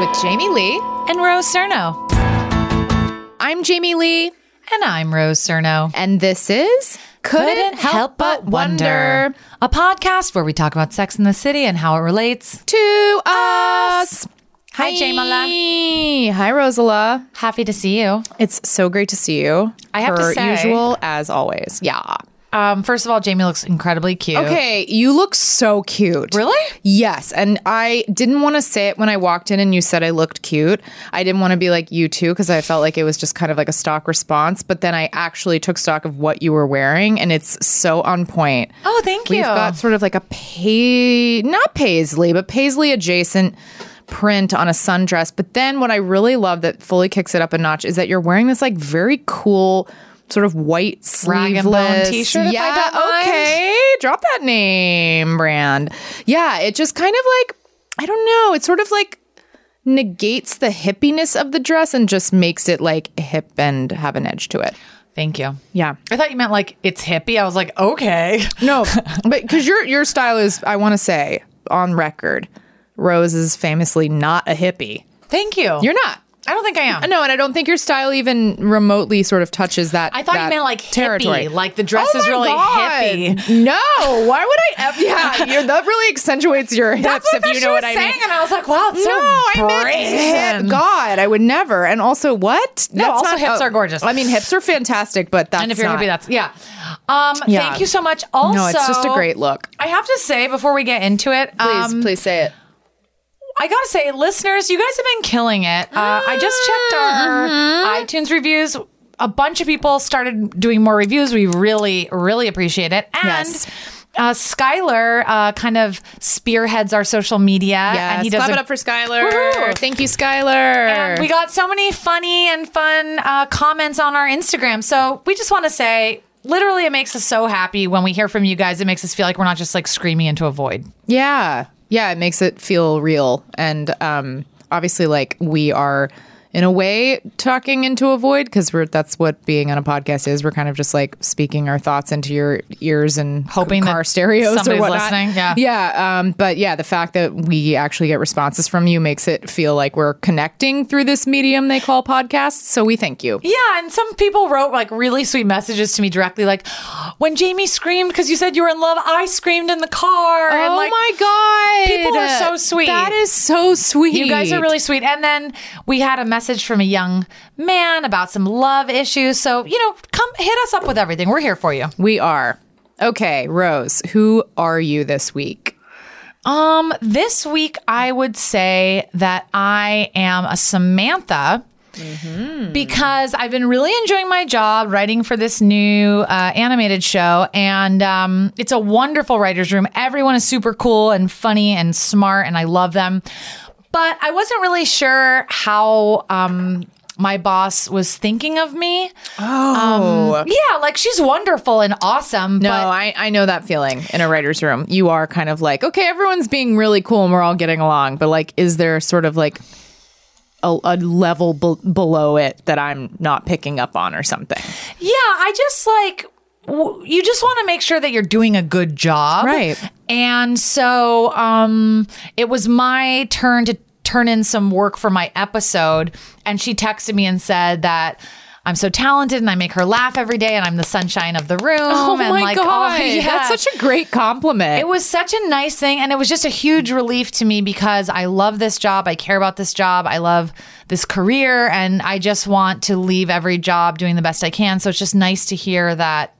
With Jamie Lee. And Rose Surnow. I'm Jamie Lee. And I'm Rose Surnow. And this is Couldn't Help But Wonder, a podcast where we talk about sex in the city and how it relates. to us. Hi, Jamala. Hi, Rosala. Happy to see you. It's so great to see you. I have to per say- usual as always. Yeah. Um, first of all, Jamie looks incredibly cute. Okay, you look so cute. Really? Yes, and I didn't want to say it when I walked in and you said I looked cute. I didn't want to be like you too because I felt like it was just kind of like a stock response. But then I actually took stock of what you were wearing, and it's so on point. Oh, thank you. We've got sort of like a pay, not paisley, but paisley adjacent print on a sundress. But then what I really love that fully kicks it up a notch is that you're wearing this like very cool sort of white sleeveless t-shirt, Yeah, okay. Drop that name brand. Yeah, it just kind of like I don't know, it sort of like negates the hippiness of the dress and just makes it like hip and have an edge to it. Thank you. Yeah. I thought you meant like it's hippie. I was like, okay. No, but because your your style is, I want to say on record, Rose is famously not a hippie. Thank you. You're not. I don't think I am. No, and I don't think your style even remotely sort of touches that. I thought you meant like territory. hippie, like the dress Oh is really God. hippie. No, why would I? Ever, yeah, you're, that really accentuates your hips That's if you know what I saying, mean. and I was like, wow, it's no, so I meant hip. God, I would never. And also, what? No, also hips are gorgeous. I mean, hips are fantastic, but that's And if you're not, hippie, that's yeah. Um, Yeah. Thank you so much. Also, no, it's just a great look. I have to say before we get into it, Please, um, please say it. I gotta say, listeners, you guys have been killing it. Uh, I just checked our Mm-hmm. iTunes reviews. A bunch of people started doing more reviews. We really, really appreciate it. And Yes. uh, Skylar uh, kind of spearheads our social media. Yeah, and he does clap a- it up for Skylar. Woohoo. Thank you, Skylar. And we got so many funny and fun uh, comments on our Instagram. So we just want to say, literally, it makes us so happy when we hear from you guys. It makes us feel like we're not just like screaming into a void. Yeah. Yeah, it makes it feel real. And um obviously like we are in a way talking into a void because that's what being on a podcast is. We're kind of just like speaking our thoughts into your ears and Hoping car that stereos or somebody's whatnot. listening, yeah. Yeah. Um, but yeah, the fact that we actually get responses from you makes it feel like we're connecting through this medium they call podcasts. So we thank you. Yeah, and some people wrote like really sweet messages to me directly, like, when Jamie screamed because you said you were in love, I screamed in the car. oh like, my god. people are so sweet. That is so sweet. You guys are really sweet. And then we had a message from a young man about some love issues. So, you know, come hit us up with everything. We're here for you. We are. Okay, Rose, who are you this week? Um, this week I would say that I am a Samantha. Because I've been really enjoying my job writing for this new uh, animated show, and um, it's a wonderful writer's room. Everyone is super cool and funny and smart, and I love them. But I wasn't really sure how um, my boss was thinking of me. Oh. Yeah, like she's wonderful and awesome. no, I, I know that feeling in a writer's room. You are kind of like, okay, everyone's being really cool and we're all getting along, but like, is there sort of like a, a level be- below it that I'm not picking up on or something? Yeah, I just like w- you just want to make sure that you're doing a good job. Right. And so um it was my turn to turn in some work for my episode and she texted me and said that I'm so talented and I make her laugh every day and I'm the sunshine of the room. Oh and my like, oh, god, oh, yeah. that's such a great compliment. It was such a nice thing. And it was just a huge relief to me because I love this job. I care about this job. I love this career. And I just want to leave every job doing the best I can. So it's just nice to hear that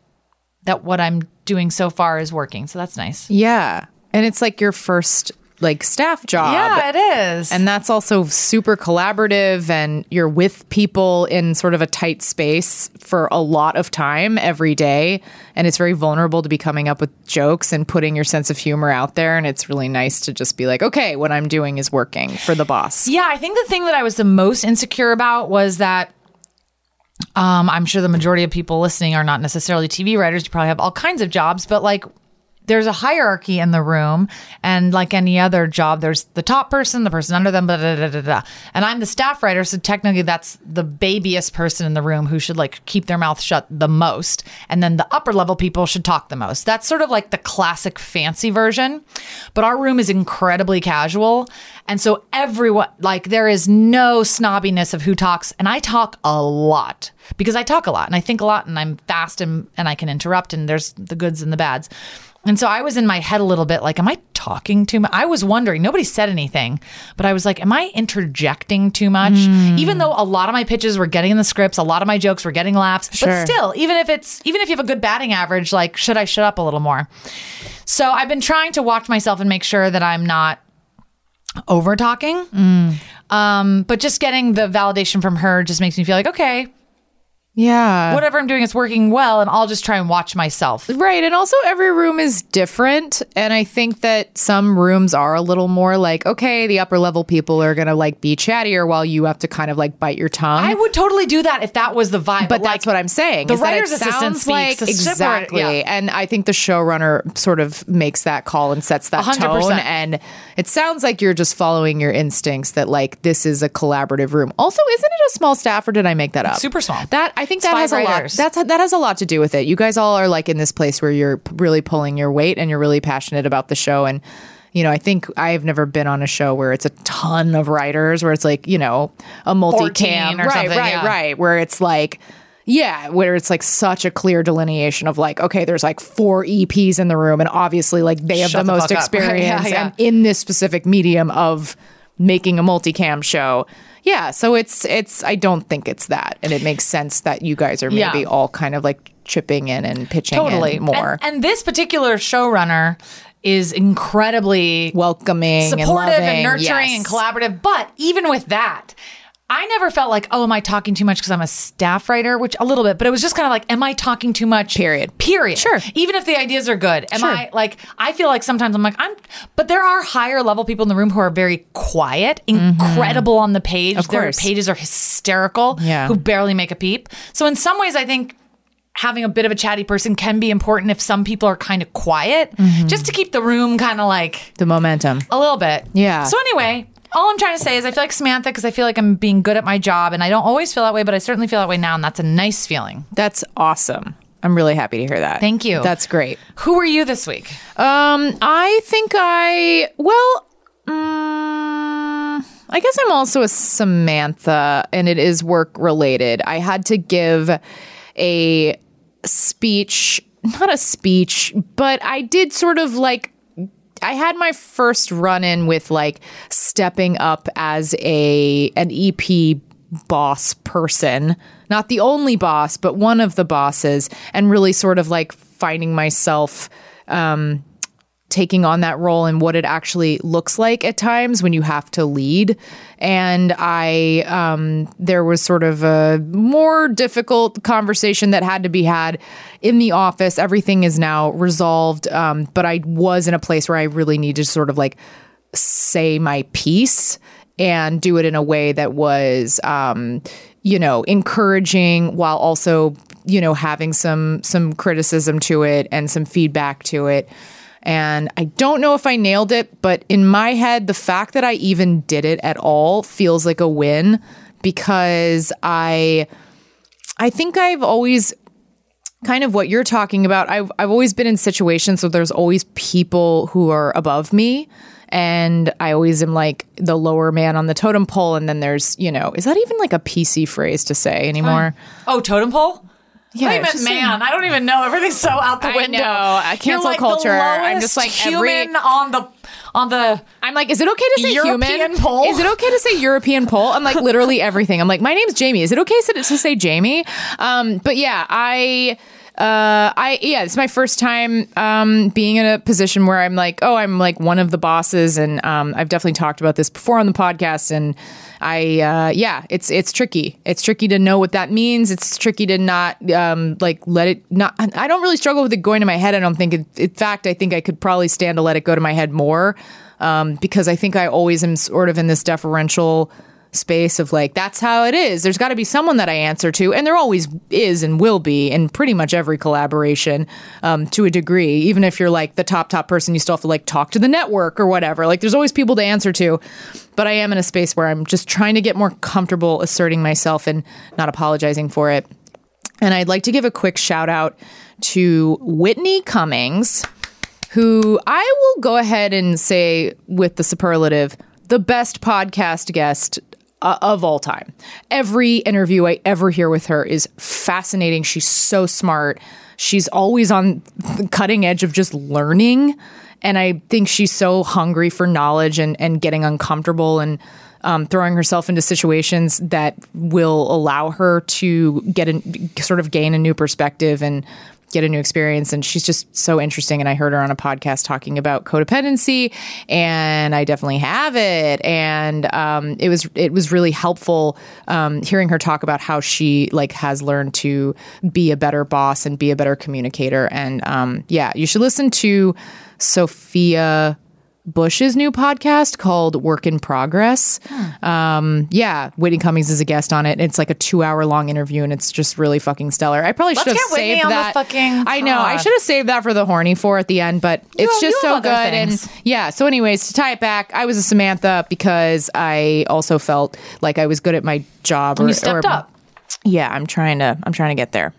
that what I'm doing so far is working. So that's nice. yeah, and it's like your first like staff job. Yeah, it is. And that's also super collaborative, and you're with people in sort of a tight space for a lot of time every day. And it's very vulnerable to be coming up with jokes and putting your sense of humor out there. And it's really nice to just be like, okay, what I'm doing is working for the boss. Yeah, I think the thing that I was the most insecure about was that um, I'm sure the majority of people listening are not necessarily TV writers. You probably have all kinds of jobs, but like there's a hierarchy in the room, and like any other job, there's the top person, the person under them, blah, blah, blah, blah, and I'm the staff writer, so technically that's the babyest person in the room who should like keep their mouth shut the most, and then the upper level people should talk the most. That's sort of like the classic fancy version, but our room is incredibly casual, and so everyone like there is no snobbiness of who talks, and I talk a lot because I talk a lot and I think a lot and I'm fast and, and I can interrupt and there's the goods and the bads. And so I was in my head a little bit like, am I talking too much? I was wondering, nobody said anything, but I was like, am I interjecting too much? Even though a lot of my pitches were getting in the scripts, a lot of my jokes were getting laughs, Sure. but still, even if it's, even if you have a good batting average, like, should I shut up a little more? So I've been trying to watch myself and make sure that I'm not over talking. Um, but just getting the validation from her just makes me feel like, okay, Yeah. whatever I'm doing is working well, and I'll just try and watch myself. Right. And also, every room is different. And I think that some rooms are a little more like, okay, the upper level people are going to like be chattier while you have to kind of like bite your tongue. I would totally do that if that was the vibe. but that's what I'm saying. the is that it writer's assistant speaks, like exactly, yeah. and I think the showrunner sort of makes that call and sets that 100%. tone. And it sounds like you're just following your instincts that like this is a collaborative room. Also, isn't it a small staff, or did I make that up? Super small. That I think that has a lot. That's that has a lot to do with it. You guys all are like in this place where you're really pulling your weight and you're really passionate about the show and. You know, I think I've never been on a show where it's a ton of writers, where it's like, you know, a multicam, 14 or right, something, right, yeah. right, where it's like, yeah, where it's like such a clear delineation of like, okay, there's like four EPs in the room, and obviously, like they have Shut the the most experience Yeah, yeah. and in this specific medium of making a multicam show. Yeah, so it's it's. I don't think it's that, and it makes sense that you guys are Yeah. maybe all kind of like chipping in and pitching totally in more And, and this particular showrunner is incredibly welcoming, and, supportive loving. and, nurturing Yes. and collaborative. But even with that, I never felt like, oh, am I talking too much because I'm a staff writer? Which a little bit, but it was just kind of like, am I talking too much? Period. Period. Sure. Even if the ideas are good, am Sure. I like? I feel like sometimes I'm like I'm, but there are higher level people in the room who are very quiet, incredible on the page. Mm-hmm. Of Their course. pages are hysterical. Yeah. Who barely make a peep. So in some ways, I think having a bit of a chatty person can be important if some people are kind of quiet, Mm-hmm. just to keep the room kind of like the momentum. a little bit. Yeah. So anyway, all I'm trying to say is I feel like Samantha because I feel like I'm being good at my job, and I don't always feel that way, but I certainly feel that way now, and that's a nice feeling. That's awesome. I'm really happy to hear that. Thank you. That's great. Who were you this week? Um, I think I well, mm, I guess I'm also a Samantha, and it is work related. I had to give a speech, not a speech, but I did sort of like. I had my first run in with like stepping up as a an EP boss person, not the only boss, but one of the bosses, and really sort of like finding myself um, taking on that role and what it actually looks like at times when you have to lead. And I, um, there was sort of a more difficult conversation that had to be had in the office. Everything is now resolved. Um, but I was in a place where I really needed to sort of like say my piece and do it in a way that was um, you know encouraging while also you know having some some criticism to it and some feedback to it and I don't know if I nailed it but in my head the fact that I even did it at all feels like a win because I I think I've always kind of what you're talking about. I've I've always been in situations where there's always people who are above me and I always am like the lower man on the totem pole. And then there's, you know, is that even like a PC phrase to say anymore? Oh, totem pole. Yeah, I meant man. I don't even know. Everything's so out the I window. know. Uh, cancel like culture. I'm just like every- human on the on the. I'm like, is it okay to say European human? pole? Is it okay to say European pole? I'm like literally everything. I'm like, my name's Jamie. Is it okay to, to say Jamie? Um, but yeah, I. Uh, I yeah, it's my first time um, being in a position where I'm like, oh, I'm like one of the bosses, and um, I've definitely talked about this before on the podcast, and I uh, yeah, it's it's tricky. It's tricky to know what that means. It's tricky to not um, like let it not. I don't really struggle with it going to my head. I don't think. In fact, I think I could probably stand to let it go to my head more um, because I think I always am sort of in this deferential space of like that's how it is. There's got to be someone that i answer to and there always is and will be in pretty much every collaboration um, to a degree. Even if you're like the top top person you still have to like talk to the network or whatever. Like there's always people to answer to but i am in a space where i'm just trying to get more comfortable asserting myself and not apologizing for it. And i'd like to give a quick shout out to whitney cummings who I will go ahead and say with the superlative, the best podcast guest uh, of all time. Every interview I ever hear with her is fascinating. She's so smart. She's always on the cutting edge of just learning. And I think she's so hungry for knowledge and, and getting uncomfortable and um, throwing herself into situations that will allow her to get a sort of gain a new perspective and get a new experience. And she's just so interesting. And i heard her on a podcast talking about codependency and i definitely have it. And um, it was it was really helpful um, hearing her talk about how she like has learned to be a better boss and be a better communicator. And um, yeah you should listen to sophia Bush's new podcast called Work in Progress. Um, yeah, Whitney Cummings is a guest on it. It's like a two hour long interview and it's just really fucking stellar. I probably should have saved that. fucking I know. I should have saved that for the horny for at the end, but it's you just so good. And yeah, so anyways, to tie it back, I was a Samantha because I also felt like I was good at my job. Or, You stepped or- up. Yeah, I'm trying to. I'm trying to get there.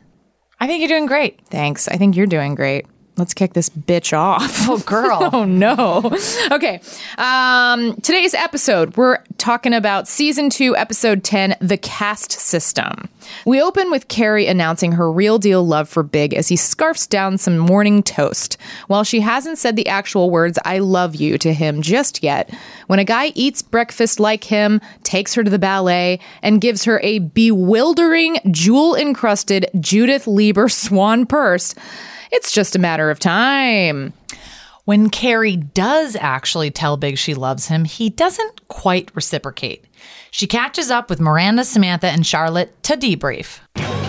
I think you're doing great. Thanks. I think you're doing great. Let's kick this bitch off. Oh, girl. Oh no. Okay. Um, today's episode, we're talking about season two, episode 10, The Caste System. We open with Carrie announcing her real deal love for Big as he scarfs down some morning toast. While she hasn't said the actual words, I love you, to him just yet, when a guy eats breakfast like him, takes her to the ballet, and gives her a bewildering, jewel encrusted Judith Leiber swan purse, it's just a matter of time. When Carrie does actually tell Big she loves him, he doesn't quite reciprocate. She catches up with Miranda, Samantha, and Charlotte to debrief.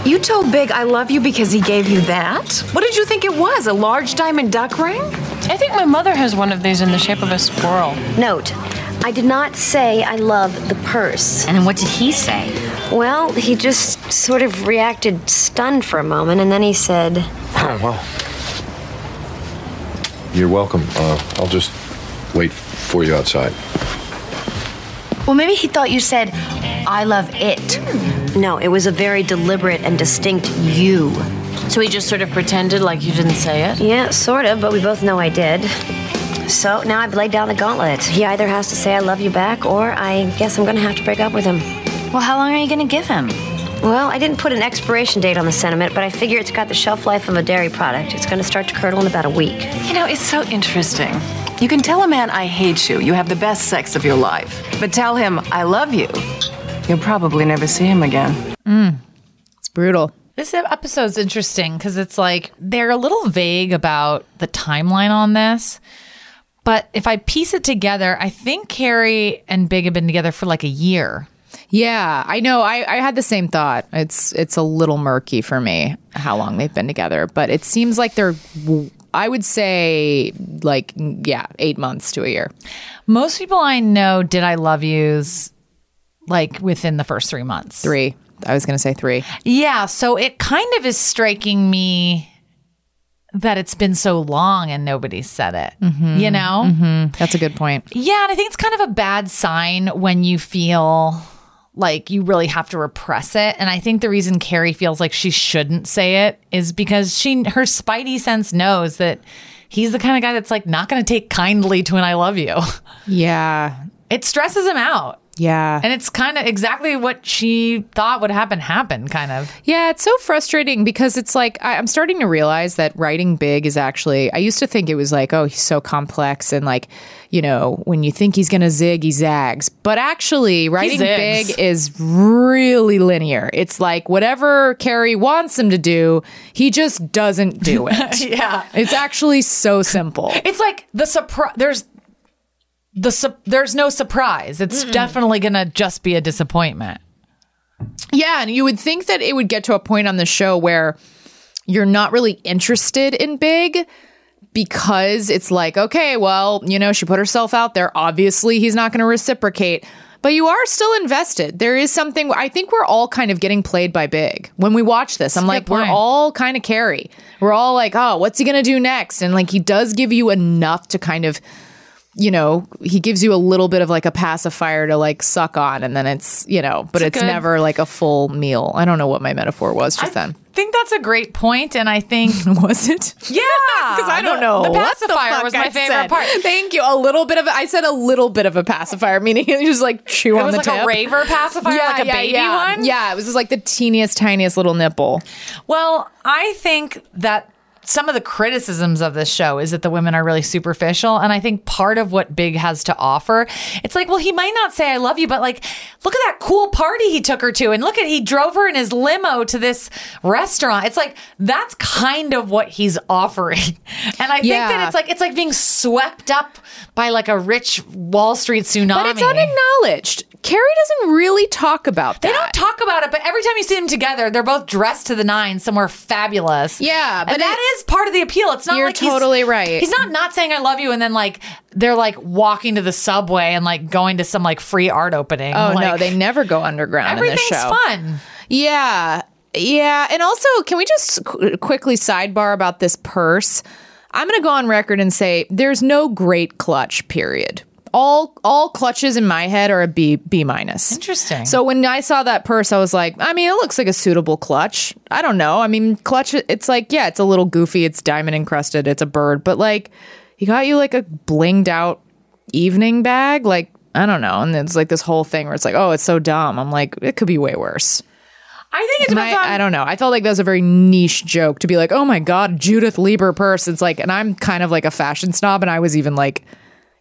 You told Big I love you because he gave you that? What did you think it was? A large diamond duck ring? I think my mother has one of these in the shape of a squirrel. Note, I did not say I love the purse. And then what did he say? Well, he just sort of reacted stunned for a moment, and then he said, Oh, well. You're welcome. Uh, I'll just wait for you outside. Well, maybe he thought you said, I love it. No, it was a very deliberate and distinct you. So he just sort of pretended like you didn't say it? Yeah, sort of, but we both know I did. So now I've laid down the gauntlet. He either has to say I love you back, or I guess I'm gonna have to break up with him. Well, how long are you going to give him? Well, I didn't put an expiration date on the sentiment, but I figure it's got the shelf life of a dairy product. It's gonna start to curdle in about a week. You know, it's so interesting. You can tell a man I hate you, you have the best sex of your life. But tell him I love you, you'll probably never see him again. Mm. It's brutal. This episode's interesting because it's like they're a little vague about the timeline on this. But if I piece it together, I think Carrie and Big have been together for like a year. Yeah, I know. I, I had the same thought. It's it's a little murky for me how long they've been together, but it seems like they're. I would say like yeah, eight months to a year. Most people I know did I love yous like within the first three months. Three. I was going to say three. Yeah. So it kind of is striking me that it's been so long and nobody said it. Mm-hmm. You know? Mm-hmm. That's a good point. Yeah. And I think it's kind of a bad sign when you feel like you really have to repress it. And I think the reason Carrie feels like she shouldn't say it is because she her spidey sense knows that he's the kind of guy that's like not going to take kindly to an I love you. Yeah. It stresses him out. Yeah. And it's kind of exactly what she thought would happen, happen, kind of. Yeah, it's so frustrating because it's like I, I'm starting to realize that writing big is actually. I used to think it was like, oh, he's so complex and like, you know, when you think he's gonna zig, he zags. But actually, writing big is really linear. It's like whatever Carrie wants him to do, he just doesn't do it. Yeah. It's actually so simple. It's like the surprise. There's the su- there's no surprise. It's definitely gonna just be a disappointment. Yeah, and you would think that it would get to a point on the show where you're not really interested in big because it's like, okay, well, you know, she put herself out there. Obviously, he's not going to reciprocate. But you are still invested. There is something I think we're all kind of getting played by big. When we watch this, I'm like, we're all kind of Carrie. We're all like, oh, what's he going to do next? And like, he does give you enough to kind of you know, he gives you a little bit of like a pacifier to like suck on, and then it's, you know, but it's good- never like a full meal. I don't know what my metaphor was just then. I think that's a great point, and I think Was it? yeah, Because I don't the- know. The pacifier fuck was my I favorite said. part. Thank you. A little bit of I said a little bit of a pacifier, meaning you just like chew It on was the like tip. a raver pacifier, like a baby yeah. one. Yeah, it was just like the teeniest, tiniest little nipple. Well, I think that some of the criticisms of this show is that the women are really superficial. And I think part of what Big has to offer, it's like, well, he might not say I love you, but like, look at that cool party he took her to. And look at, he drove her in his limo to this restaurant. It's like, that's kind of what he's offering. And I think that it's like, it's like being swept up by like a rich Wall Street tsunami. But it's unacknowledged. Carrie doesn't really talk about that. They don't talk about it, but every time you see them together, they're both dressed to the nines, somewhere fabulous. Yeah, but and that is part of the appeal. It's not You're like he's- totally right. He's not not saying I love you, and then like they're like walking to the subway and like going to some like free art opening. Oh like, no, they never go underground in this everything's show. fun. Yeah. Yeah. And also, can we just qu- quickly sidebar about this purse? I'm going to go on record and say there's no great clutch, period. All all clutches in my head are a B B minus. Interesting. So when I saw that purse, I was like, I mean, it looks like a suitable clutch. I don't know. I mean, clutch. It's like, yeah, it's a little goofy. It's diamond encrusted. It's a bird, but like, he got you like a blinged out evening bag. Like, I don't know. And it's like this whole thing where it's like, oh, it's so dumb. I'm like, it could be way worse. I think it And depends I, on. I don't know. I felt like that was a very niche joke to be like, oh my God, Judith Leiber purse. It's like, and I'm kind of like a fashion snob. And I was even like,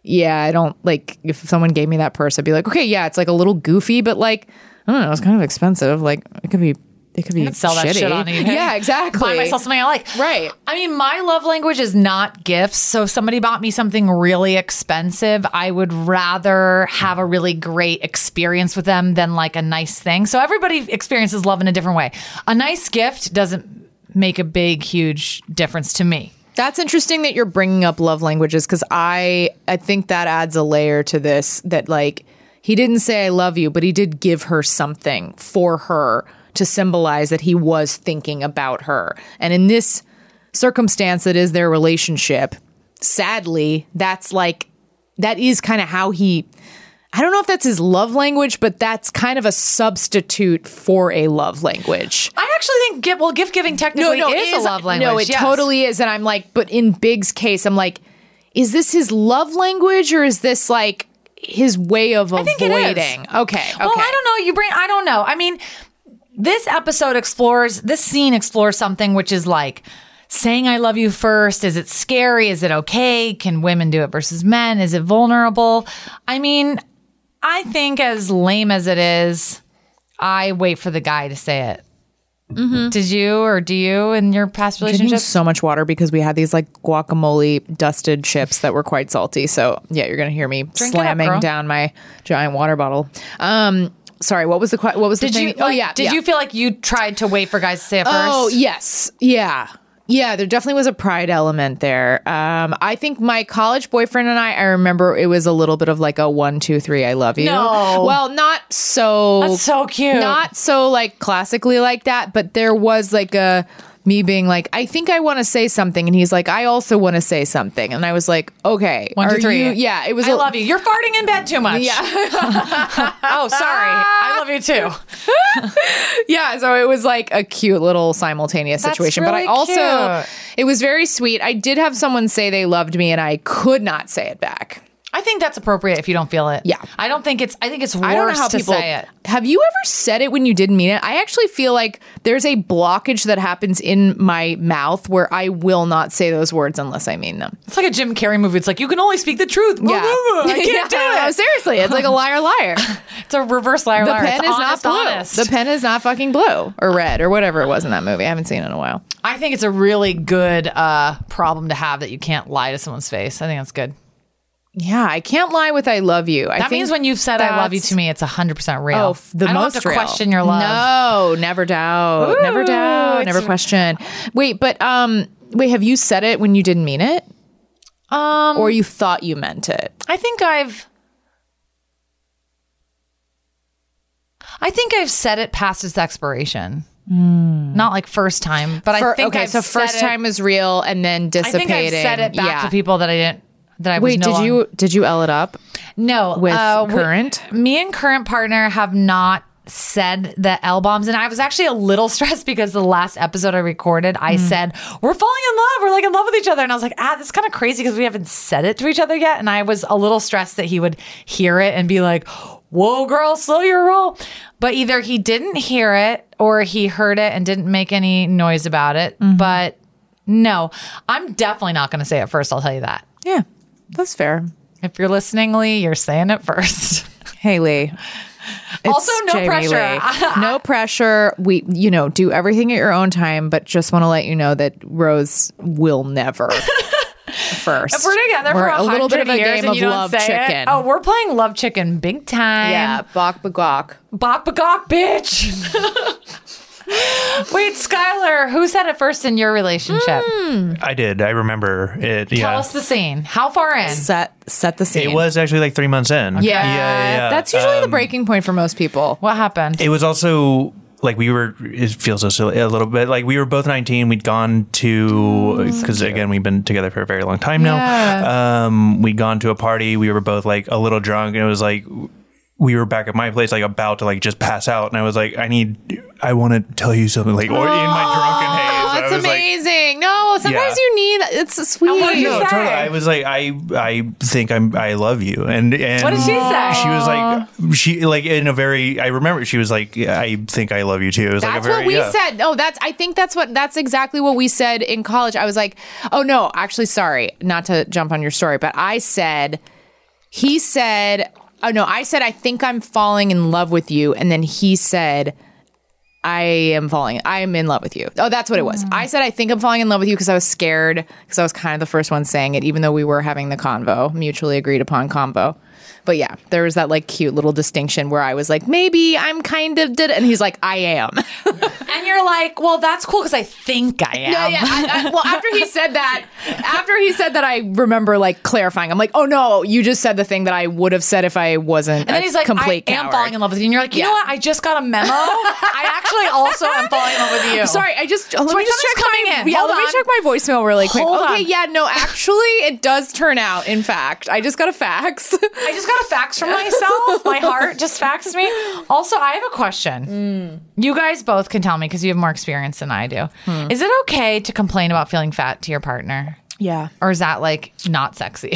yeah, I don't like, if someone gave me that purse, I'd be like, okay, yeah, it's like a little goofy, but like, I don't know, it's kind of expensive. Like, it could be, it could be could sell that shit on eBay. Yeah, exactly. Buy myself something I like. Right. I mean, my love language is not gifts. So if somebody bought me something really expensive, I would rather have a really great experience with them than like a nice thing. So everybody experiences love in a different way. A nice gift doesn't make a big, huge difference to me. That's interesting that you're bringing up love languages because I I think that adds a layer to this that like he didn't say I love you, but he did give her something for her to symbolize that he was thinking about her. And in this circumstance that is their relationship, sadly, that's like that is kind of how he I don't know if that's his love language, but that's kind of a substitute for a love language. I actually think gift, well, gift giving technically is, a love language. No, it yes. totally is. And I'm like, but in Big's case, I'm like, is this his love language or is this like his way of is. avoiding? Okay. Okay. Well, I don't know. You bring. I don't know. I mean, this episode explores. This scene explores something which is like saying "I love you" first. Is it scary? Is it okay? Can women do it versus men? Is it vulnerable? I mean, I think as lame as it is, I wait for the guy to say it. Did you or do you in your past relationships? so much water because we had these like guacamole dusted chips that were quite salty. So yeah, you're gonna hear me Drink it up, slamming down my giant water bottle. Um, sorry, what was the what was the Did thing? you? oh yeah, Did yeah. you feel like you tried to wait for guys to say it first? Oh yes, yeah, yeah. There definitely was a pride element there. Um, I think my college boyfriend and I, I remember it was a little bit of like a one, two, three, I love you. No. well, not so. That's so cute. Not so like classically like that, but there was like a me being like, I think I want to say something, and he's like, I also want to say something, and I was like, okay, One, two, three. you- yeah, it was. I a- love you. You're farting in bed too much. Yeah. oh, sorry. I love you too. yeah, so it was like a cute little simultaneous That's situation. but I really also, cute. it was very sweet. I did have someone say they loved me, and I could not say it back. I think that's appropriate if you don't feel it. Yeah. I don't think it's. I think it's worse I don't know how to people say it. Have you ever said it when you didn't mean it? I actually feel like there's a blockage that happens in my mouth where I will not say those words unless I mean them. It's like a Jim Carrey movie. It's like you can only speak the truth. Yeah, I can't do no, it. seriously, it's like a liar, liar. It's a reverse liar. the liar. pen It's is honest, not blue. honest. The pen is not fucking blue or red or whatever it was in that movie. I haven't seen it in a while. I think it's a really good uh, problem to have that you can't lie to someone's face. I think that's good. Yeah, I can't lie with "I love you." I that means when you've said "I love you" to me, it's hundred percent real. Oh, the I don't most have to real. question your love. No, never doubt, never doubt, never question. Wait, but um, wait, have you said it when you didn't mean it, Um, or you thought you meant it? I think I've. I think I've said it past its expiration. Not like first time, but I think okay. I've so said first it- time is real, and then dissipated. I think I've said it back yeah. to people that I didn't. That I was Wait, no did longer- you did you L it up? No, with uh, we- current? me and current partner have not said the L bombs, and I was actually a little stressed because the last episode I recorded, I Hmm. said we're falling in love, we're like in love with each other, and I was like, ah, this is kind of crazy because we haven't said it to each other yet, and I was a little stressed that he would hear it and be like, whoa, girl, slow your roll. But either he didn't hear it or he heard it and didn't make any noise about it. Mm-hmm. But no, I'm definitely not going to say it first. I'll tell you that. Yeah, that's fair. If you're listening, Lee, you're saying it first. Hey Lee. Also, no Jamie pressure. No pressure. We, you know, do everything at your own time, but just want to let you know that Rose will never first. If we're together We're for a little bit of a years game of love say it- chicken. oh, we're playing love chicken big time. yeah, bok bagok. Bok bagok, bitch. Wait, Skylar, who said it first in your relationship? I did. I remember it. Tell yeah. us the scene. How far in? Set set the scene. It was actually like three months in. Yeah, yeah, yeah. That's usually the Um, breaking point for most people. What happened? It was also like we were. It feels so silly a little bit. Like we were both nineteen. We'd gone to because again we've been together for a very long time now. Um, we'd gone to a party. We were both like a little drunk, and it was like we were back at my place, like about to like just pass out, and I was like, I need, I want to tell you something, like or in my drunken oh, haze. Oh, I that's was like, amazing. no, sometimes Yeah. you need it's so sweet. what did you no, say? totally. I was like, I, I think I'm, I love you, and and What did she say? She was like, she like in a very. I remember she was like, I think I love you too. It was like a That's very, what we yeah. said. No, that's I think that's what that's exactly what we said in college. I was like, "Oh no, actually sorry, not to jump on your story, but I said he said, "Oh no, I said I think I'm falling in love with you." And then he said, I am falling. I am in love with you. Oh, that's what it was. Hmm. I said I think I'm falling in love with you because I was scared because I was kind of the first one saying it, even though we were having the convo, mutually agreed upon convo. But yeah, there was that like cute little distinction where I was like, maybe I'm kind of did, and he's like, I am. and you're like, well, that's cool because I think I am. Yeah, yeah. I, I, well, after he said that, after he said that, I remember like clarifying. I'm like, oh no, you just said the thing that I would have said if I wasn't. And then he's like, complete I am falling in love with you. And you're like, you Yeah. know what? I just got a memo. I actually also am falling in love with you. Sorry, I just let my me just check my coming in. yeah. Hold let me check my voicemail really quick. Hold okay, on. yeah, no, actually, it does turn out. In fact, I just got a fax. I just got a fax from myself. My heart just faxed me. Also, I have a question. You guys both can tell me because you have more experience than I do. Is it okay to complain about feeling fat to your partner? yeah, Or is that like not sexy?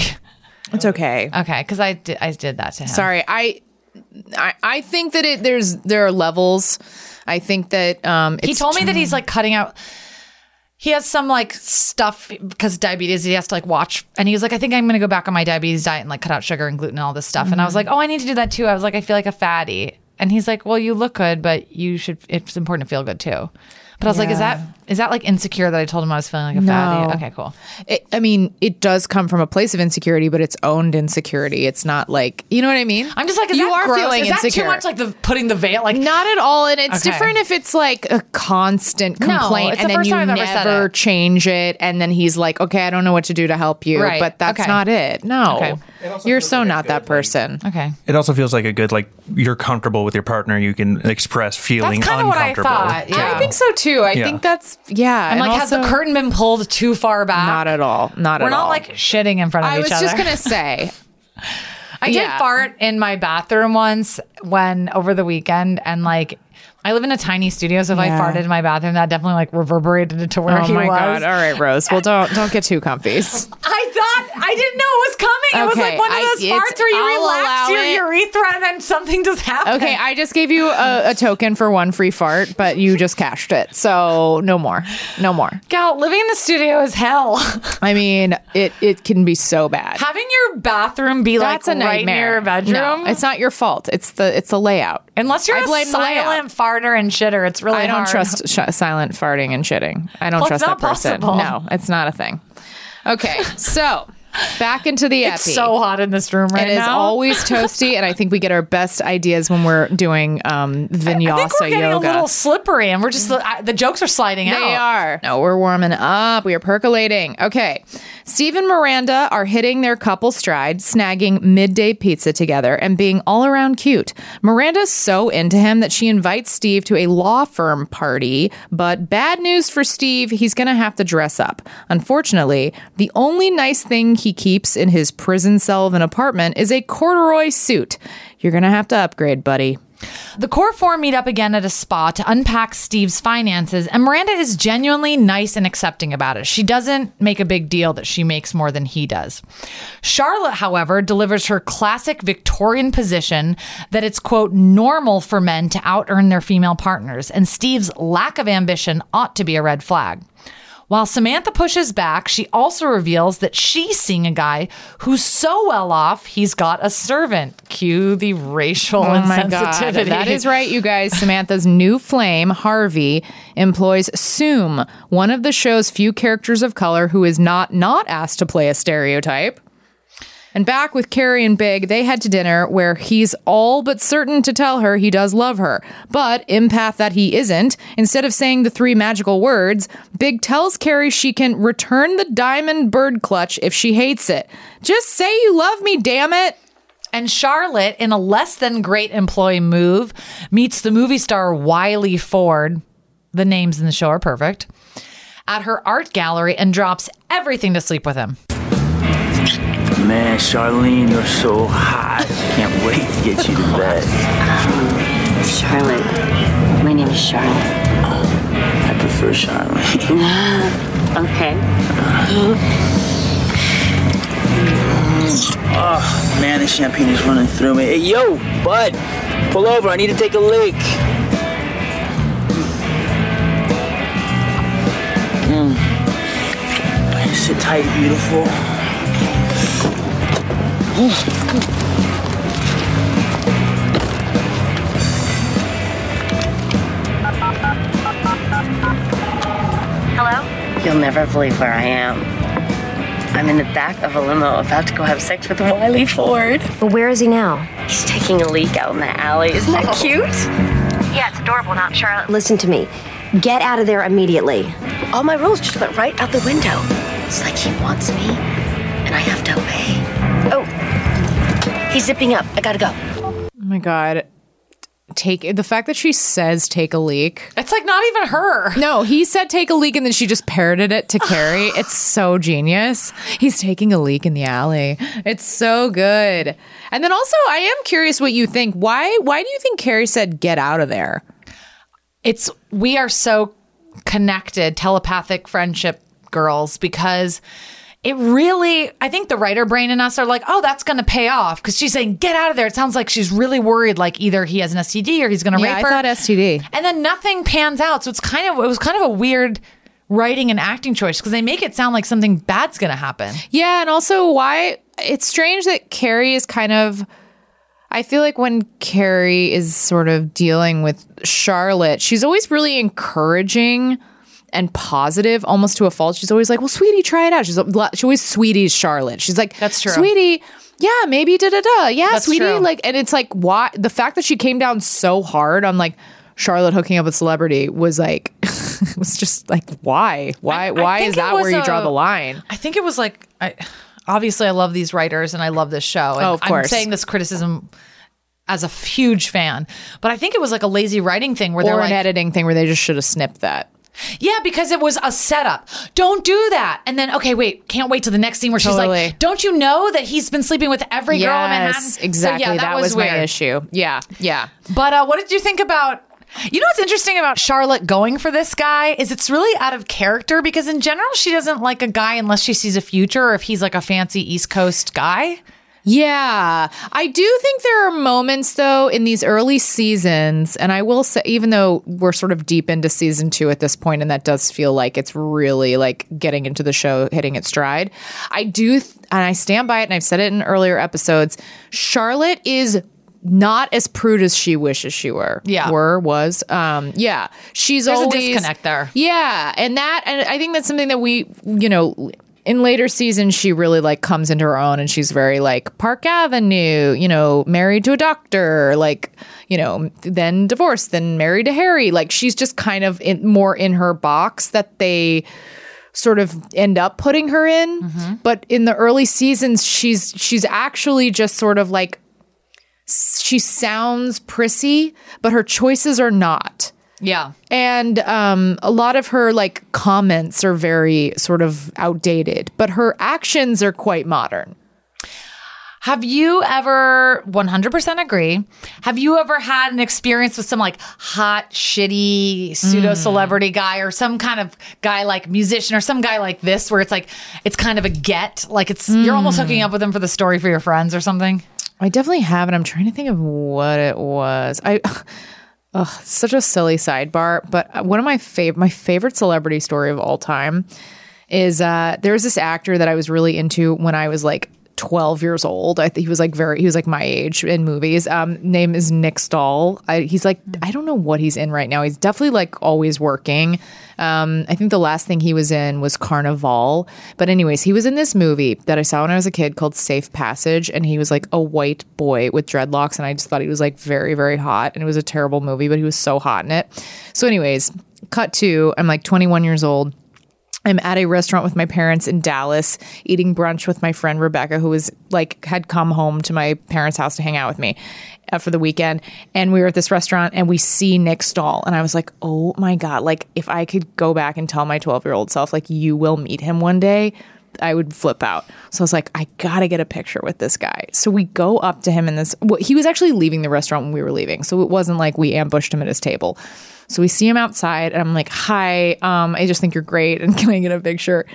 it's okay. okay, because I did, I did that to him. Sorry, I, I, I think that it there's there are levels. I think that um, He told me that he's like cutting out. He has some like stuff because diabetes. He has to like watch, and he was like, "I think I'm going to go back on my diabetes diet and like cut out sugar and gluten and all this stuff." And I was mm-hmm. like, "Oh, I need to do that too." I was like, "I feel like a fatty," and he's like, "Well, you look good, but you should. It's important to feel good too." But I was like, "Is that is that like insecure that I told him I was feeling like a fatty?" No. Okay, cool. It, I mean, it does come from a place of insecurity, but it's owned insecurity. It's not like you know what I mean. I'm just like, is you that are gross? feeling is that insecure. too much? Like the putting the veil, like not at all, and it's Okay. different if it's like a constant complaint, it's and the then you time said never it. change it, and then he's like, "Okay, I don't know what to do to help you," Right. but that's Okay. not it. No, Okay. you're so not that person. okay. It also feels like a good like you're comfortable with your partner. You can express feeling That's kind of what I uncomfortable. thought. Yeah. I think so too. I Yeah. think that's yeah. I'm and like, has the curtain been pulled too far back? Not at all. Not at all. We're at not all. like shitting in front of I each other. I was just gonna say. I did fart in my bathroom once, when over the weekend and like I live in a tiny studio, so if Yeah. I farted in my bathroom, that definitely like reverberated into where oh he was. Oh my god! All right, Rose. Well, don't don't get too comfy. I thought I didn't know it was coming. It was like one of those it's- farts where you I'll relax your it. urethra and then something just happens. Okay, I just gave you a, a token for one free fart, but you just cashed it, so no more, no more. Gal, living in the studio is hell. I mean, it it can be so bad. Having your bathroom be That's like a right near nightmare. your bedroom. No, it's not your fault. It's the it's the layout. Unless you're I a blame the layout. silent farter and shitter, it's really I don't hard. trust sh- silent farting and shitting. I don't Well, trust that person. possible. No, it's not a thing. Okay, so back into the It's epi. so hot in this room right It is now. always toasty, and I think we get our best ideas when we're doing um, vinyasa I think we're getting yoga. a little slippery, and we're just I, the jokes are sliding out. They are. No, we're warming up. We are percolating. Okay. Steve and Miranda are hitting their couple stride, snagging midday pizza together and being all around cute. Miranda's so into him that she invites Steve to a law firm party, but bad news for Steve, he's going to have to dress up. Unfortunately, the only nice thing he keeps in his prison cell of an apartment is a corduroy suit. You're going to have to upgrade, buddy. The core four meet up again at a spa to unpack Steve's finances, and Miranda is genuinely nice and accepting about it. She doesn't make a big deal that she makes more than he does. Charlotte, however, delivers her classic Victorian position that it's, quote, normal for men to out earn their female partners, and Steve's lack of ambition ought to be a red flag. While Samantha pushes back, she also reveals that she's seeing a guy who's so well off, he's got a servant. Cue the racial Oh insensitivity. that is right, you guys. Samantha's new flame, Harvey, employs Soom, one of the show's few characters of color who is not not asked to play a stereotype. And back with Carrie and Big, they head to dinner where he's all but certain to tell her he does love her. But, empath that he isn't, instead of saying the three magical words, Big tells Carrie she can return the diamond bird clutch if she hates it. Just say you love me, damn it. And Charlotte, in a less than great employee move, meets the movie star Wiley Ford. The names in the show are perfect. At her art gallery and drops everything to sleep with him. Man, Charlene, you're so hot. Can't wait to get you to bed. Charlotte. My name is Charlotte. I prefer Charlene. Okay. Oh, man, the champagne is running through me. Hey, yo, bud, pull over. I need to take a leak. Mm. Sit tight, beautiful. Hello? You'll never believe where I am. I'm in the back of a limo about to go have sex with Wiley Ford. But where is he now? He's taking a leak out in the alley. Isn't that oh. cute? Yeah, it's adorable, not Charlotte. Listen to me. Get out of there immediately. All my rules just went right out the window. It's like he wants me, and I have to obey. Oh, he's zipping up. I gotta go. Oh my god. Take the fact that she says take a leak. It's like not even her. No, he said take a leak and then she just parroted it to Carrie. it's so genius. He's taking a leak in the alley. It's so good. And then also I am curious what you think. Why why do you think Carrie said get out of there? It's we are so connected, telepathic friendship girls because it really I think the writer brain in us are like, "Oh, that's going to pay off" cuz she's saying get out of there. It sounds like she's really worried like either he has an STD or he's going to Yeah, rape I her. thought STD. and then nothing pans out. So it's kind of it was kind of a weird writing and acting choice because they make it sound like something bad's going to happen. Yeah, and also why it's strange that Carrie is kind of I feel like when Carrie is sort of dealing with Charlotte, she's always really encouraging and positive, almost to a fault. She's always like, "Well, sweetie, try it out." She's she always sweeties Charlotte. She's like, That's true. sweetie." Yeah, maybe da da da. Yeah, That's sweetie. true. Like, and it's like, why the fact that she came down so hard on like Charlotte hooking up with celebrity was like, was just like, why, why, I why is that where you draw the line? I think it was like I obviously I love these writers and I love this show. And Oh, of I'm course. saying this criticism as a huge fan, but I think it was like a lazy writing thing where or they're an like, editing thing where they just should have snipped that. Yeah, because it was a setup. Don't do that. And then, okay, wait, can't wait till the next scene where she's like, don't you know that he's been sleeping with every girl in Manhattan? Yes, So, exactly. yeah, that, was, my weird. issue. Yeah, yeah. But uh, what did you think about? You know what's interesting about Charlotte going for this guy is it's really out of character because in general she doesn't like a guy unless she sees a future or if he's like a fancy East Coast guy. Yeah, I do think there are moments though in these early seasons, and I will say, even though we're sort of deep into season two at this point, and that does feel like it's really like getting into the show, hitting its stride. I do, th- and I stand by it, and I've said it in earlier episodes. Charlotte is not as prude as she wishes she were. Yeah. were was. Um, yeah, she's There's a always disconnect there. yeah, and that and I think that's something that we, you know, in later seasons she really like comes into her own and she's very like Park Avenue, you know, married to a doctor, like, you know, then divorced, then married to Harry. Like she's just kind of in, more in her box that they sort of end up putting her in. Mm-hmm. But in the early seasons she's she's actually just sort of like she sounds prissy, but her choices are not. Yeah. And um, a lot of her like comments are very sort of outdated, but her actions are quite modern. Have you ever 100% agree? Have you ever had an experience with some like hot, shitty pseudo celebrity guy or some kind of guy like musician or some guy like this where it's like it's kind of a get? Like it's you're almost hooking up with them for the story for your friends or something? I definitely have, and I'm trying to think of what it was. I. Ugh, such a silly sidebar, but one of my favorite, my favorite celebrity story of all time is uh, there's this actor that I was really into when I was like 12 years old. I think he was like very, he was like my age in movies. Um, name is Nick Stahl. I, he's like, I don't know what he's in right now. He's definitely like always working. Um, I think the last thing he was in was Carnivàle. But anyways, he was in this movie that I saw when I was a kid called Safe Passage, and he was like a white boy with dreadlocks, and I just thought he was like very, very hot. And it was a terrible movie, but he was so hot in it. So, anyways, cut to I'm like 21 years old. I'm at a restaurant with my parents in Dallas, eating brunch with my friend Rebecca, who was like had come home to my parents' house to hang out with me uh, for the weekend. And we were at this restaurant, and we see Nick Stahl, and I was like, "Oh my god! Like if I could go back and tell my 12 year old self, like you will meet him one day." I would flip out. So I was like, I gotta get a picture with this guy. So we go up to him in this. Well, he was actually leaving the restaurant when we were leaving. So it wasn't like we ambushed him at his table. So we see him outside, and I'm like, "Hi, um, I just think you're great, and can I get a picture?"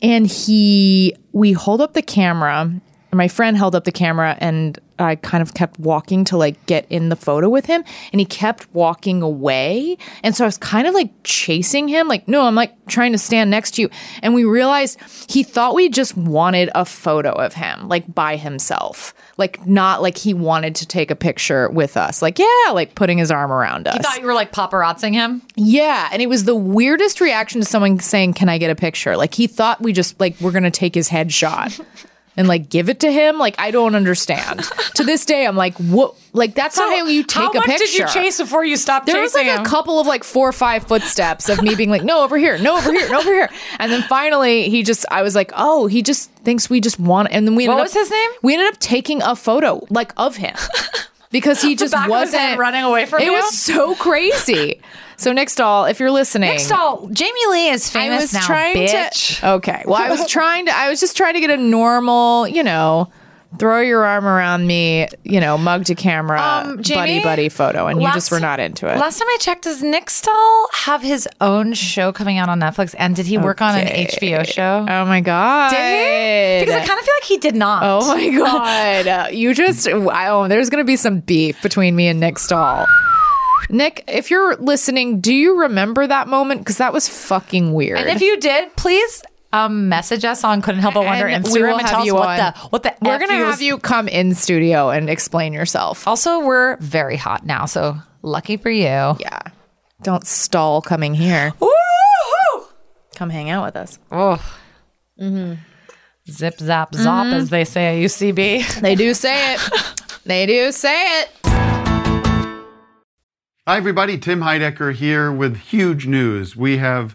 And he, we hold up the camera. My friend held up the camera, and I kind of kept walking to like get in the photo with him, and he kept walking away. And so I was kind of like chasing him, like, no, I'm like trying to stand next to you. And we realized he thought we just wanted a photo of him, like by himself, like not like he wanted to take a picture with us, like yeah, like putting his arm around us. You thought you were like paparazzing him? Yeah, and it was the weirdest reaction to someone saying, "Can I get a picture?" Like he thought we just like we're gonna take his headshot and like give it to him. Like I don't understand. to this day, I'm like, what? Like that's not how you take How a much did you chase before you stopped There was like him? a couple of like four or five footsteps of me being like, no, over here, no, over here, no, over here. And then finally, he just, I was like, oh, he just thinks we just want, and then we ended What up, was his name? We ended up taking a photo like of him because he just back of his wasn't running away from it you? was so crazy. So Nick Stahl, if you're listening, Nick Stahl, Jamie Lee is famous I was now, trying bitch. to. Okay, well, I was trying to. I was just trying to get a normal, you know, throw your arm around me, you know, mug to camera, Um, Jamie, buddy buddy photo, and you just were not into it. Last time I checked, does Nick Stahl have his own show coming out on Netflix? And did he work on an HBO show? Oh my god! Did he? Because I kind of feel like he did not. Oh my god! Uh, you just wow. There's gonna be some beef between me and Nick Stahl. Nick, if you're listening, do you remember that moment? Because that was fucking weird. And if you did, please um, message us on Couldn't Help But Wonder And Instagram we will and have tell us you what on. the what the we're F gonna you have was- you come in studio and explain yourself. Also, we're very hot now, so lucky for you. Yeah. Don't stall coming here. Woo-hoo! Come hang out with us. Oh. Mm-hmm. Zip zap zop, Mhm. as they say at UCB. They do say it. they do say it. Hi, everybody. Tim Heidecker here with huge news. We have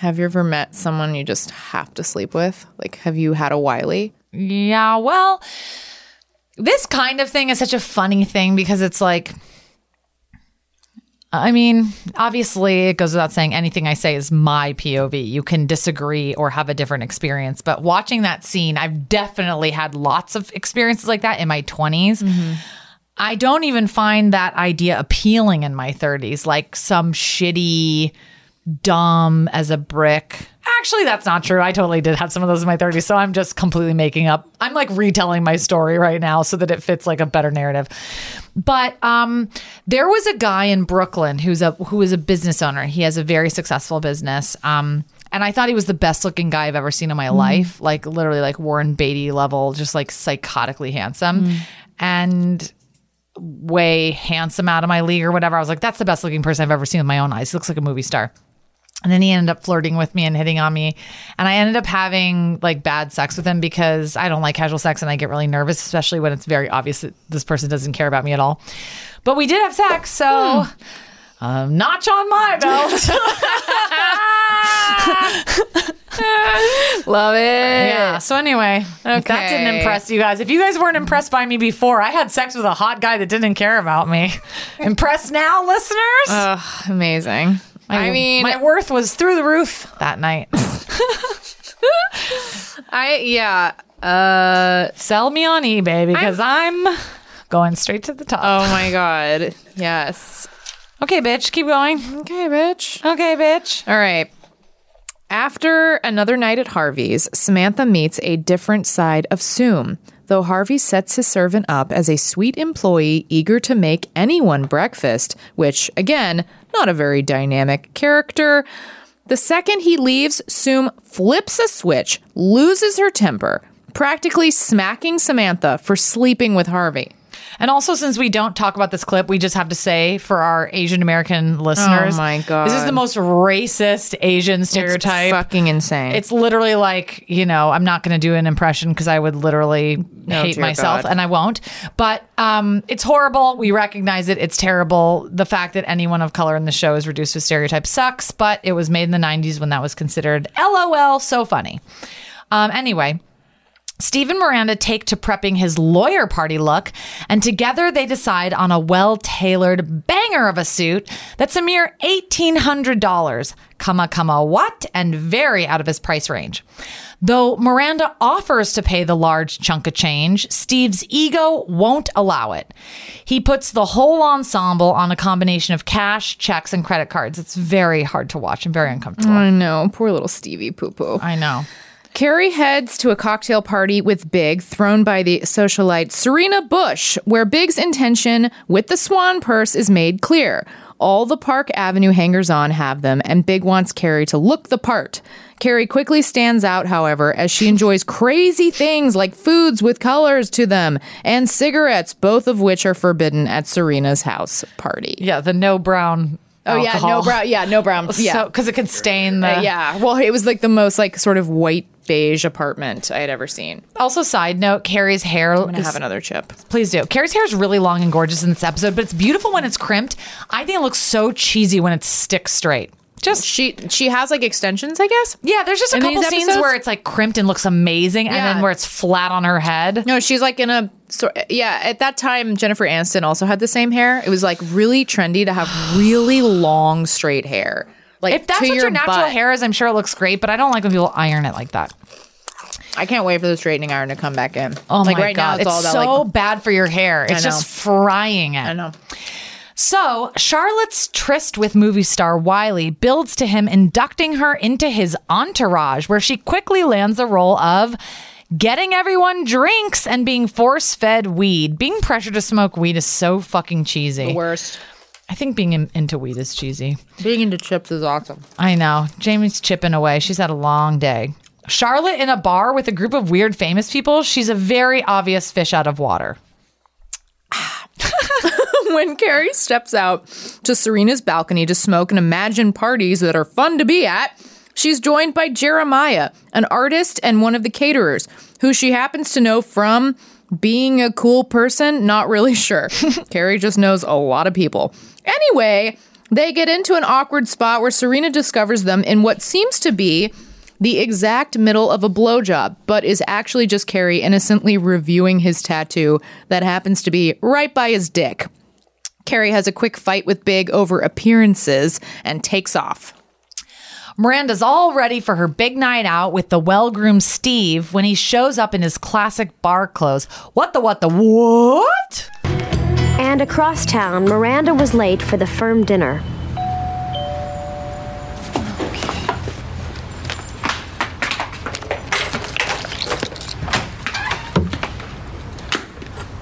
Have you ever met someone you just have to sleep with? Like, have you had a Wiley? Yeah, well, this kind of thing is such a funny thing because it's like, I mean, obviously, it goes without saying anything I say is my POV. You can disagree or have a different experience. But watching that scene, I've definitely had lots of experiences like that in my 20s. Mm-hmm. I don't even find that idea appealing in my 30s, like some shitty, dumb as a brick. Actually, that's not true. I totally did have some of those in my 30s. So I'm just completely making up. I'm like retelling my story right now so that it fits like a better narrative. But um, there was a guy in Brooklyn who's a who is a business owner. He has a very successful business. Um, and I thought he was the best looking guy I've ever seen in my life. Like literally like Warren Beatty level, just like psychotically handsome. And way handsome out of my league or whatever. I was like, that's the best looking person I've ever seen with my own eyes. He looks like a movie star. And then he ended up flirting with me and hitting on me. And I ended up having like bad sex with him because I don't like casual sex and I get really nervous, especially when it's very obvious that this person doesn't care about me at all. But we did have sex, so um, notch on my belt. Love it. Yeah. So anyway, if that didn't impress you guys, if you guys weren't impressed by me before, I had sex with a hot guy that didn't care about me. impressed now, listeners? Amazing. I mean, my worth was through the roof that night. I yeah. Uh, Sell me on eBay because I'm, going straight to the top. oh my god. Yes. Okay, bitch, keep going. Okay, bitch. Okay, bitch. All right. After another night at Harvey's, Samantha meets a different side of Soom. Though Harvey sets his servant up as a sweet employee eager to make anyone breakfast, which, again, not a very dynamic character, the second he leaves, Soom flips a switch, loses her temper, practically smacking Samantha for sleeping with Harvey. And also, since we don't talk about this clip, we just have to say for our Asian American listeners, Oh my God. this is the most racist Asian stereotype. It's fucking insane. It's literally like, you know, I'm not going to do an impression because I would literally hate myself God. and I won't. But um, it's horrible. We recognize it. It's terrible. The fact that anyone of color in the show is reduced to stereotype sucks, but it was made in the 90s when that was considered LOL, so funny. Um, anyway. Steve and Miranda take to prepping his lawyer party look, and together they decide on a well tailored banger of a suit that's a mere $1,800. Comma, comma, what? And very out of his price range. Though Miranda offers to pay the large chunk of change, Steve's ego won't allow it. He puts the whole ensemble on a combination of cash, checks, and credit cards. It's very hard to watch and very uncomfortable. I know. Poor little Stevie poo poo. I know. Carrie heads to a cocktail party with Big, thrown by the socialite Serena Bush, where Big's intention with the swan purse is made clear. All the Park Avenue hangers on have them, and Big wants Carrie to look the part. Carrie quickly stands out, however, as she enjoys crazy things like foods with colors to them and cigarettes, both of which are forbidden at Serena's house party. Yeah, the no brown. Oh yeah, no brown. Yeah, no brown. Yeah, because it can stain the. Uh, yeah. Well, it was like the most like sort of white beige apartment I had ever seen. Also, side note: Carrie's hair. I'm gonna is- have another chip. Please do. Carrie's hair is really long and gorgeous in this episode, but it's beautiful when it's crimped. I think it looks so cheesy when it's stick straight. Just she she has like extensions, I guess. Yeah, there's just a In couple scenes episodes? where it's like crimped and looks amazing, and then where it's flat on her head. No, she's like in a sort. Yeah, at that time, Jennifer Aniston also had the same hair. It was like really trendy to have really long straight hair. Like if that's to what your, natural butt. hair is, I'm sure it looks great, but I don't like when people iron it like that. I can't wait for the straightening iron to come back in. Oh like my right god, now, it's, all that so like. bad for your hair. It's just frying it. I know. So, Charlotte's tryst with movie star Wiley builds to him inducting her into his entourage, where she quickly lands the role of getting everyone drinks and being force fed weed. Being pressured to smoke weed is so fucking cheesy. The worst. I think being in, into weed is cheesy. Being into chips is awesome. I know. Jamie's chipping away. She's had a long day. Charlotte in a bar with a group of weird famous people. She's a very obvious fish out of water. when Carrie steps out to Serena's balcony to smoke and imagine parties that are fun to be at, she's joined by Jeremiah, an artist and one of the caterers, who she happens to know from being a cool person. Not really sure. Carrie just knows a lot of people. Anyway, they get into an awkward spot where Serena discovers them in what seems to be the exact middle of a blowjob, but is actually just Carrie innocently reviewing his tattoo that happens to be right by his dick. Carrie has a quick fight with Big over appearances and takes off. Miranda's all ready for her big night out with the well groomed Steve when he shows up in his classic bar clothes. What the what the what? And across town, Miranda was late for the firm dinner.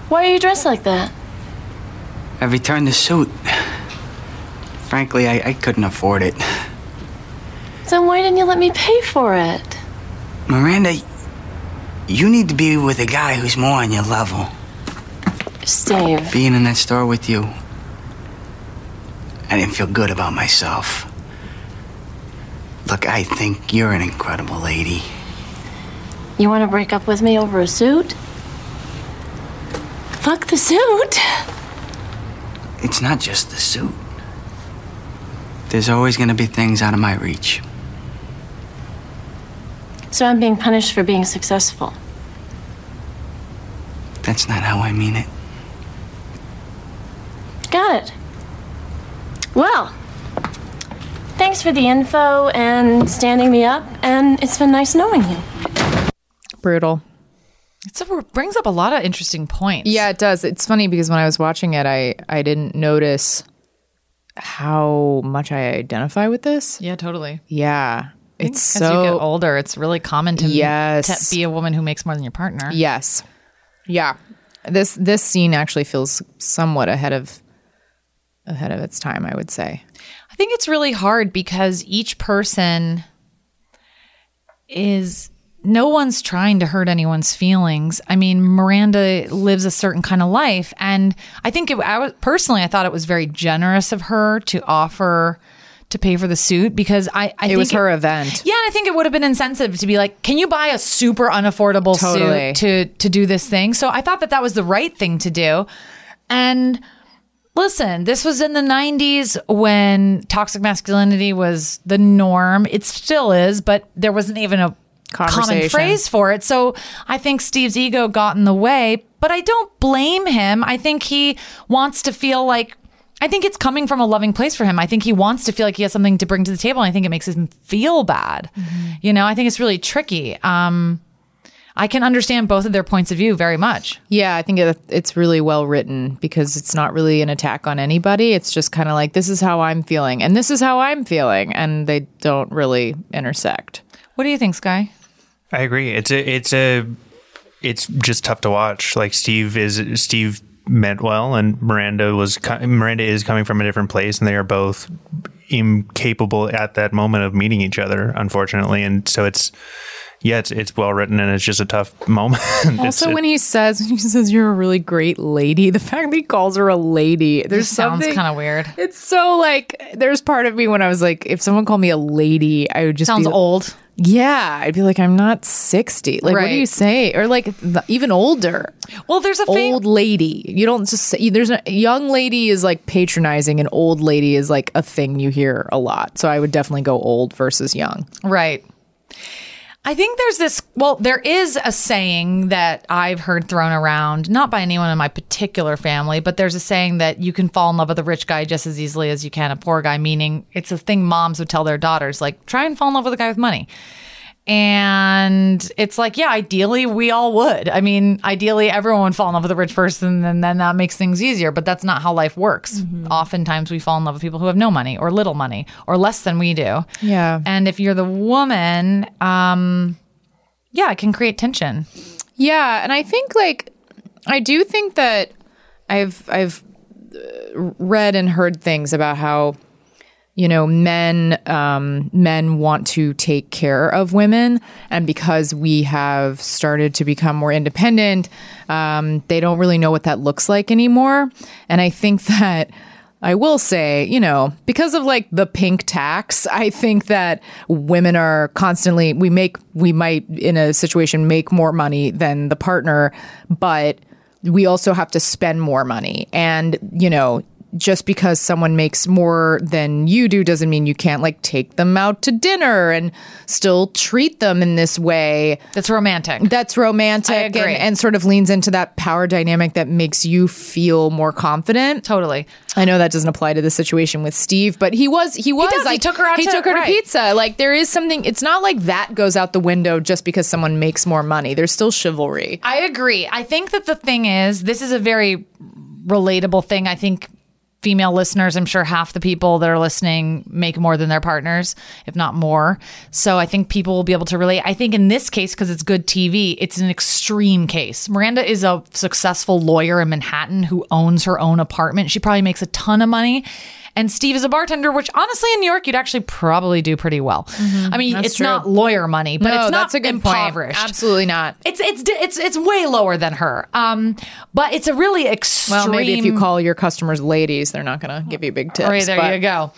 Why are you dressed like that? I returned the suit. Frankly, I, I couldn't afford it. Then why didn't you let me pay for it? Miranda, you need to be with a guy who's more on your level. Steve. Being in that store with you, I didn't feel good about myself. Look, I think you're an incredible lady. You want to break up with me over a suit? Fuck the suit. It's not just the suit. There's always gonna be things out of my reach. So I'm being punished for being successful. That's not how I mean it. Got it. Well, thanks for the info and standing me up, and it's been nice knowing you. Brutal. It's a, it brings up a lot of interesting points. Yeah, it does. It's funny because when I was watching it, I I didn't notice how much I identify with this. Yeah, totally. Yeah, I think it's as so you get older, it's really common to, Yes. to be a woman who makes more than your partner. Yes. Yeah. This this scene actually feels somewhat ahead of ahead of its time, I would say. I think it's really hard because each person is no one's trying to hurt anyone's feelings. I mean, Miranda lives a certain kind of life, and I think it, I was personally, I thought it was very generous of her to offer to pay for the suit because I, I It was her event. Yeah, and I think it would have been insensitive to be like, "Can you buy a super unaffordable Totally. suit to to do this thing?" So I thought that that was the right thing to do, and. Listen, this was in the 90s when toxic masculinity was the norm. It still is, but there wasn't even a common phrase for it. So I think Steve's ego got in the way, but I don't blame him. I think he wants to feel like I think it's coming from a loving place for him. I think he wants to feel like he has something to bring to the table. And I think it makes him feel bad. You know, I think it's really tricky. Um, I can understand both of their points of view very much. Yeah, I think it, it's really well written because it's not really an attack on anybody. It's just kind of like this is how I'm feeling and this is how I'm feeling and they don't really intersect. What do you think, Sky? I agree. It's a it's a it's just tough to watch. Like Steve is Steve meant well, and Miranda was Miranda is coming from a different place, and they are both incapable at that moment of meeting each other, unfortunately. And so it's yeah, it's it's well written, and it's just a tough moment. Also, it- when he says when he says you're a really great lady, the fact that he calls her a lady, there's This sounds something kind of weird. It's so like there's part of me when I was like, if someone called me a lady, I would just Sounds be, old. Yeah, I'd be like, I'm not sixty. Like, what do you say? Or like th- even older. Well, there's a fam- old lady. You don't just say there's a young lady is like patronizing, and old lady is like a thing you hear a lot. So I would definitely go old versus young. Right. I think there's this, well, there is a saying that I've heard thrown around, not by anyone in my particular family, but there's a saying that you can fall in love with a rich guy just as easily as you can a poor guy, meaning it's a thing moms would tell their daughters, like, try and fall in love with a guy with money. And it's like, yeah, ideally we all would. I mean, ideally everyone would fall in love with a rich person and then that makes things easier, but that's not how life works. Oftentimes we fall in love with people who have no money or little money or less than we do. Yeah. And if you're the woman, um, yeah, it can create tension. Yeah, and I think like I do think that I've I've read and heard things about how you know men um, men want to take care of women and because we have started to become more independent um, they don't really know what that looks like anymore and i think that I will say, you know, because of like the pink tax, I think that women are constantly we make we might in a situation make more money than the partner, but we also have to spend more money. And, you know, just because someone makes more than you do doesn't mean you can't like take them out to dinner and still treat them in this way. That's romantic. That's romantic I agree. And, and sort of leans into that power dynamic that makes you feel more confident. Totally. I know that doesn't apply to the situation with Steve, but he was he was. He like took her out he to- took her right. to pizza. Like there is something it's not like that goes out the window just because someone makes more money. There's still chivalry. I agree. I think that the thing is, this is a very relatable thing. I think female listeners, I'm sure half the people that are listening make more than their partners, if not more. So I think people will be able to relate. I think in this case, because it's good TV, it's an extreme case. Miranda is a successful lawyer in Manhattan who owns her own apartment. She probably makes a ton of money. And Steve is a bartender, which honestly in New York you'd actually probably do pretty well. I mean, That's it's true. not lawyer money, but No, it's not that's a good point. impoverished. Absolutely not. It's it's it's it's way lower than her. Um, but it's a really extreme. Well, maybe if you call your customers ladies, they're not going to give you big tips. Right, there but- you go.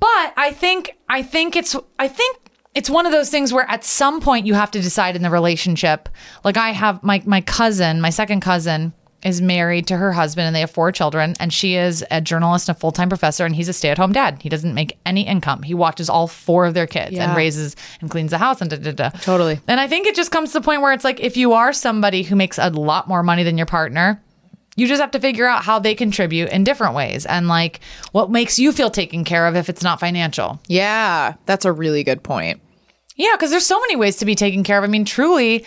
But I think I think it's I think it's one of those things where at some point you have to decide in the relationship. Like I have my my cousin, my second cousin is married to her husband and they have four children and she is a journalist and a full-time professor and he's a stay-at-home dad. He doesn't make any income. He watches all four of their kids and raises and cleans the house and da da da. Totally. And I think it just comes to the point where it's like if you are somebody who makes a lot more money than your partner, you just have to figure out how they contribute in different ways and like what makes you feel taken care of if it's not financial. Yeah, that's a really good point. Yeah, because there's so many ways to be taken care of. I mean, truly.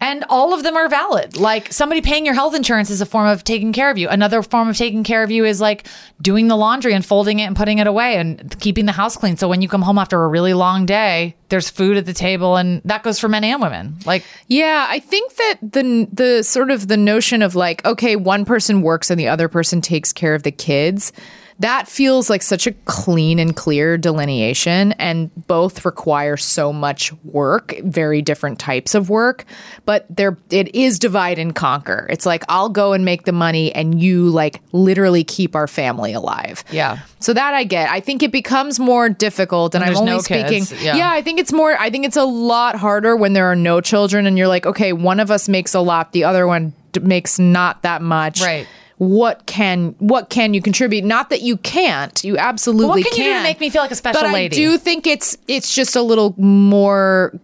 And all of them are valid. Like somebody paying your health insurance is a form of taking care of you. Another form of taking care of you is like doing the laundry and folding it and putting it away and keeping the house clean. So when you come home after a really long day, there's food at the table and that goes for men and women. Like Yeah, I think that the the sort of the notion of like okay, one person works and the other person takes care of the kids. That feels like such a clean and clear delineation and both require so much work, very different types of work, but there it is divide and conquer. It's like I'll go and make the money and you like literally keep our family alive. Yeah. So that I get. I think it becomes more difficult and When I'm only no speaking yeah. yeah, I think it's more I think it's a lot harder when there are no children and you're like, okay, one of us makes a lot, the other one d- makes not that much. Right. What can what can you contribute? Not that you can't. You absolutely can. what can you do to make me feel like a special lady? but lady? I do think it's it's just a little more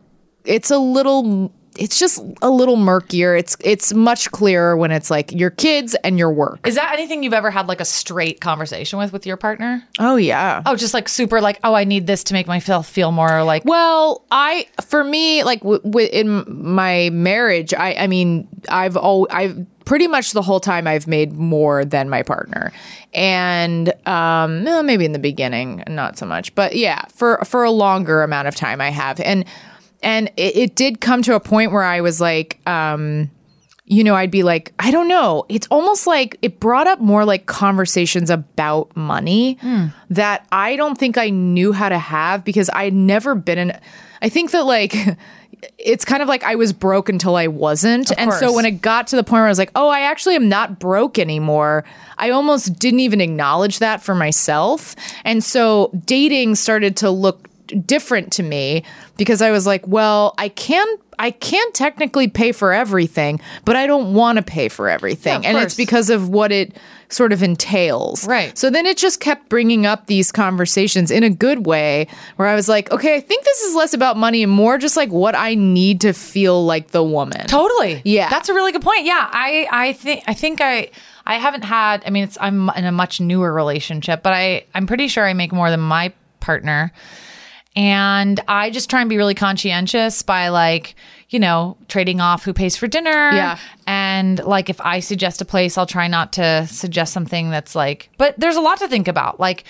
it's a little it's just a little murkier. It's it's much clearer when it's like your kids and your work. Is that anything you've ever had like a straight conversation with with your partner? Oh yeah. Oh, just like super like, oh, I need this to make myself feel more like Well, I for me like w- w- in my marriage, I I mean, I've all I've pretty much the whole time I've made more than my partner. And um well, maybe in the beginning, not so much. But yeah, for for a longer amount of time I have. And and it, it did come to a point where I was like um you know, I'd be like, I don't know. It's almost like it brought up more like conversations about money that I don't think I knew how to have because I'd never been in. I think that like it's kind of like I was broke until I wasn't. and so when it got to the point where I was like, oh, I actually am not broke anymore, I almost didn't even acknowledge that for myself. And so dating started to look different to me because I was like, well, I can I can technically pay for everything, but I don't want to pay for everything. Yeah, and course. it's because of what it sort of entails. Right. So then it just kept bringing up these conversations in a good way where I was like, okay, I think this is less about money and more just like what I need to feel like the woman. Totally. Yeah. That's a really good point. Yeah. I I think I think I I haven't had I mean it's I'm in a much newer relationship, but I I'm pretty sure I make more than my partner. And I just try and be really conscientious by like, you know, trading off who pays for dinner. Yeah. And like if I suggest a place, I'll try not to suggest something that's like but there's a lot to think about. Like